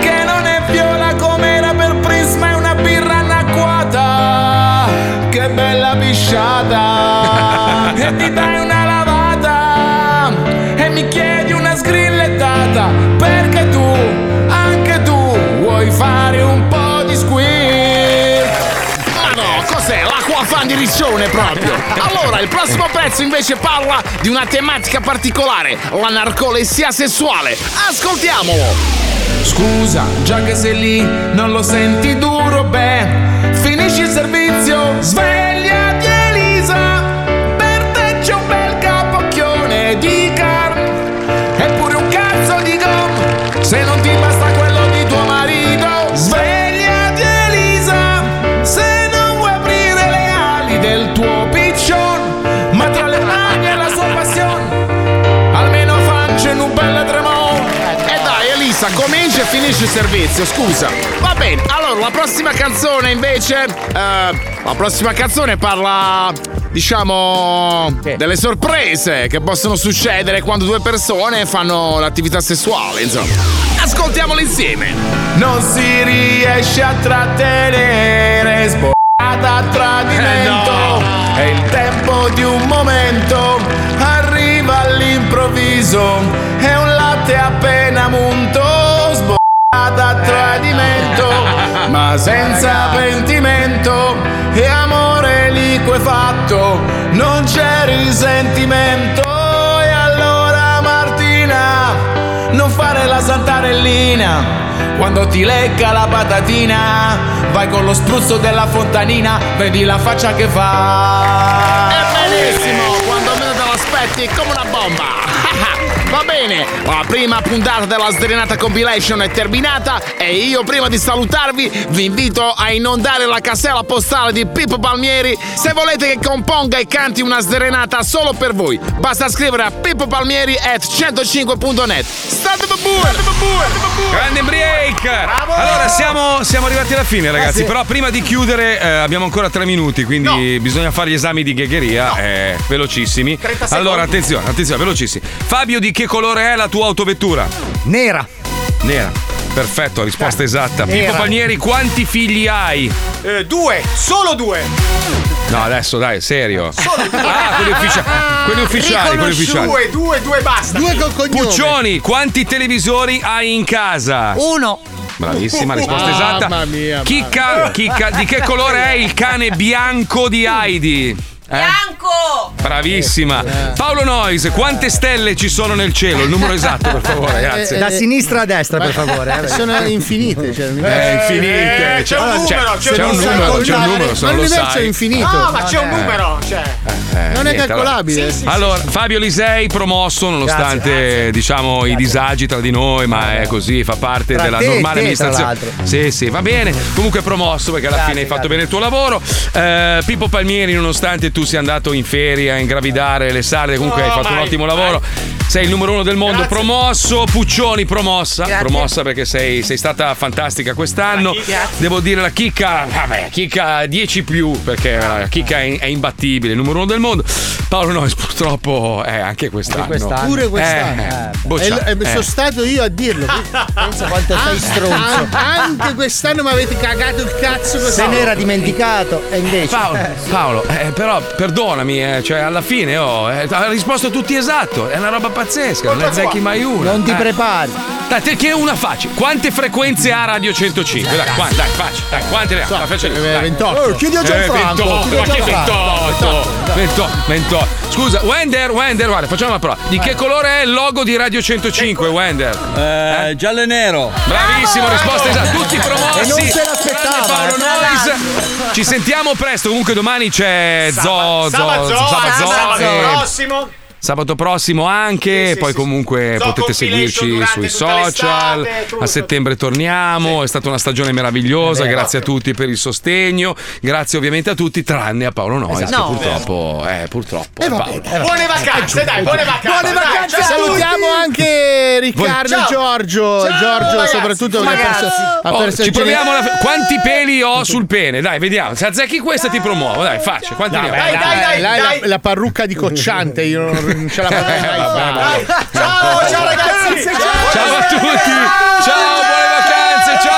Che non è viola come era per Prisma È una birra annacquata Che bella pisciata. E ti dai una lavata E mi chiedi una sgrillettata fan riccione proprio. Allora, il prossimo pezzo invece parla di una tematica particolare, la narcolessia sessuale. Ascoltiamolo! Scusa, già che sei lì, non lo senti duro, beh, finisci il servizio, svegliati e finisci il servizio, scusa. Va bene, allora la prossima canzone invece. eh, la prossima canzone parla. Diciamo delle sorprese che possono succedere quando due persone fanno l'attività sessuale, insomma. Ascoltiamolo insieme. Non si riesce a trattenere sboccata a tradimento È il tempo di un momento Arriva all'improvviso È un latte appena Ma senza pentimento E amore liquefatto Non c'è risentimento E allora Martina Non fare la santarellina quando ti lecca la patatina, vai con lo spruzzo della fontanina, vedi la faccia che fa. È benissimo, quando meno te l'aspetti è come. Va bene, la prima puntata della Sdrenata Compilation è terminata e io prima di salutarvi vi invito a inondare la casella postale di Pippo Palmieri se volete che componga e canti una Sdrenata solo per voi. Basta scrivere a Pippo Palmieri at 105.net. State babue! Grande break! Allora siamo, siamo arrivati alla fine, ragazzi. sì. Però prima di chiudere, eh, abbiamo ancora tre minuti, quindi bisogna fare gli esami di ghegheria. eh, velocissimi. 30 Allora, attenzione, attenzione, velocissimi. Fabio, di che colore è la tua autovettura? Nera. Nera. Perfetto, risposta esatta. Nera. Pippo Palmieri, quanti figli hai? Eh, due, solo due. No, adesso dai, serio. Ah, quelli, ufficia- quelli ufficiali, quelli ufficiali. Due, due, due, basta. Due con cognome. Puccioni, quanti televisori hai in casa? Uno. Bravissima, risposta Mamma esatta. mia, Chicca, Chicca, di che colore è il cane bianco di Heidi? Eh? Bianco! Bravissima. Paolo Nois, quante stelle ci sono nel cielo? Il numero esatto, per favore, grazie. Da sinistra a destra, per favore. eh. Sono infinite. Cioè, È infinite. Eh, c'è un numero, c'è un un numero. numero, c'è un numero, se Ma non lo l'universo è sai. infinito. No, ma c'è un numero. Cioè. Eh, Non è niente, calcolabile. allora. Sì, sì, Allora, Fabio Lisei promosso nonostante diciamo i disagi tra di noi, ma è così, fa parte Tra della te e normale te, tra amministrazione. l'altro. Sì, sì, va bene. Comunque promosso perché alla Grazie, fine hai fatto grazie. bene il tuo lavoro. Eh, Pippo Palmieri, nonostante tu sia andato in ferie a ingravidare le sarde, comunque No, hai fatto un mai, ottimo lavoro. Sei il numero uno del mondo, Grazie. promosso, Puccioni promossa, Grazie. promossa perché sei, sei stata fantastica quest'anno. Devo dire la chicca, vabbè, chicca 10 più perché la chicca è, è imbattibile, il numero uno del mondo. Paolo Nois purtroppo è anche quest'anno. Anche quest'anno. Pure quest'anno. Eh, Eh, bocciato, e- e eh. sono stato io a dirlo. Pensa quanto sei stronzo. Ah, anche quest'anno mi avete cagato il cazzo. Se ne era dimenticato e invece. Paolo, Eh, Paolo, eh, però perdonami, eh, cioè alla fine oh, eh, ha risposto tutti esatto, è una roba pazzesca, non ne azzecchi mai una. Non ti Eh. prepari. Dai, te che una faccia. Quante frequenze ha Radio 105? Dai, qua- dai, faccia, dai, quante ne ha? Dai, faccia- Eh, dai. 28. Oh, chiedi a Gianfranco. Eh, 28, chiedi a ma che Gianfranco. 28? 28, 28. Scusa, Wender, Wender, guarda, facciamo una prova. Di che colore è il logo di Radio 105, Wender? Eh, giallo e nero. Bravissimo, risposta esatta. Tutti promossi. E non se l'aspettava, Paolo eh. Nois. Ci sentiamo presto. Comunque domani c'è Zo, Zo, Sabato, Sabato, sabato e- prossimo. Sabato prossimo anche, poi comunque Zo potete seguirci sui social. l'estate, tutto. A settembre torniamo, è stata una stagione meravigliosa, È vero. grazie a tutti per il sostegno, grazie ovviamente a tutti tranne a Paolo Nois Esatto. che No. purtroppo, eh, purtroppo è Paolo. Buone vacanze, dai, buone vacanze. Buone dai, vacanze ciao. Salutiamo anche Riccardo e Giorgio. Ciao, Giorgio, ragazzi. soprattutto Ragazzi. ha perso, ha Oh, perso ci proviamo alla- quanti peli ho sul pene? Dai, vediamo. Se azzecchi questa ti promuovo. Dai, faccia. Quanti ne ho? Dai, dai, dai, dai. La, la parrucca di cocciante, io non, non ce la farei eh, mai. Ciao, ciao ragazzi! Ciao, ciao a tutti! Ciao, buone vacanze! Ciao!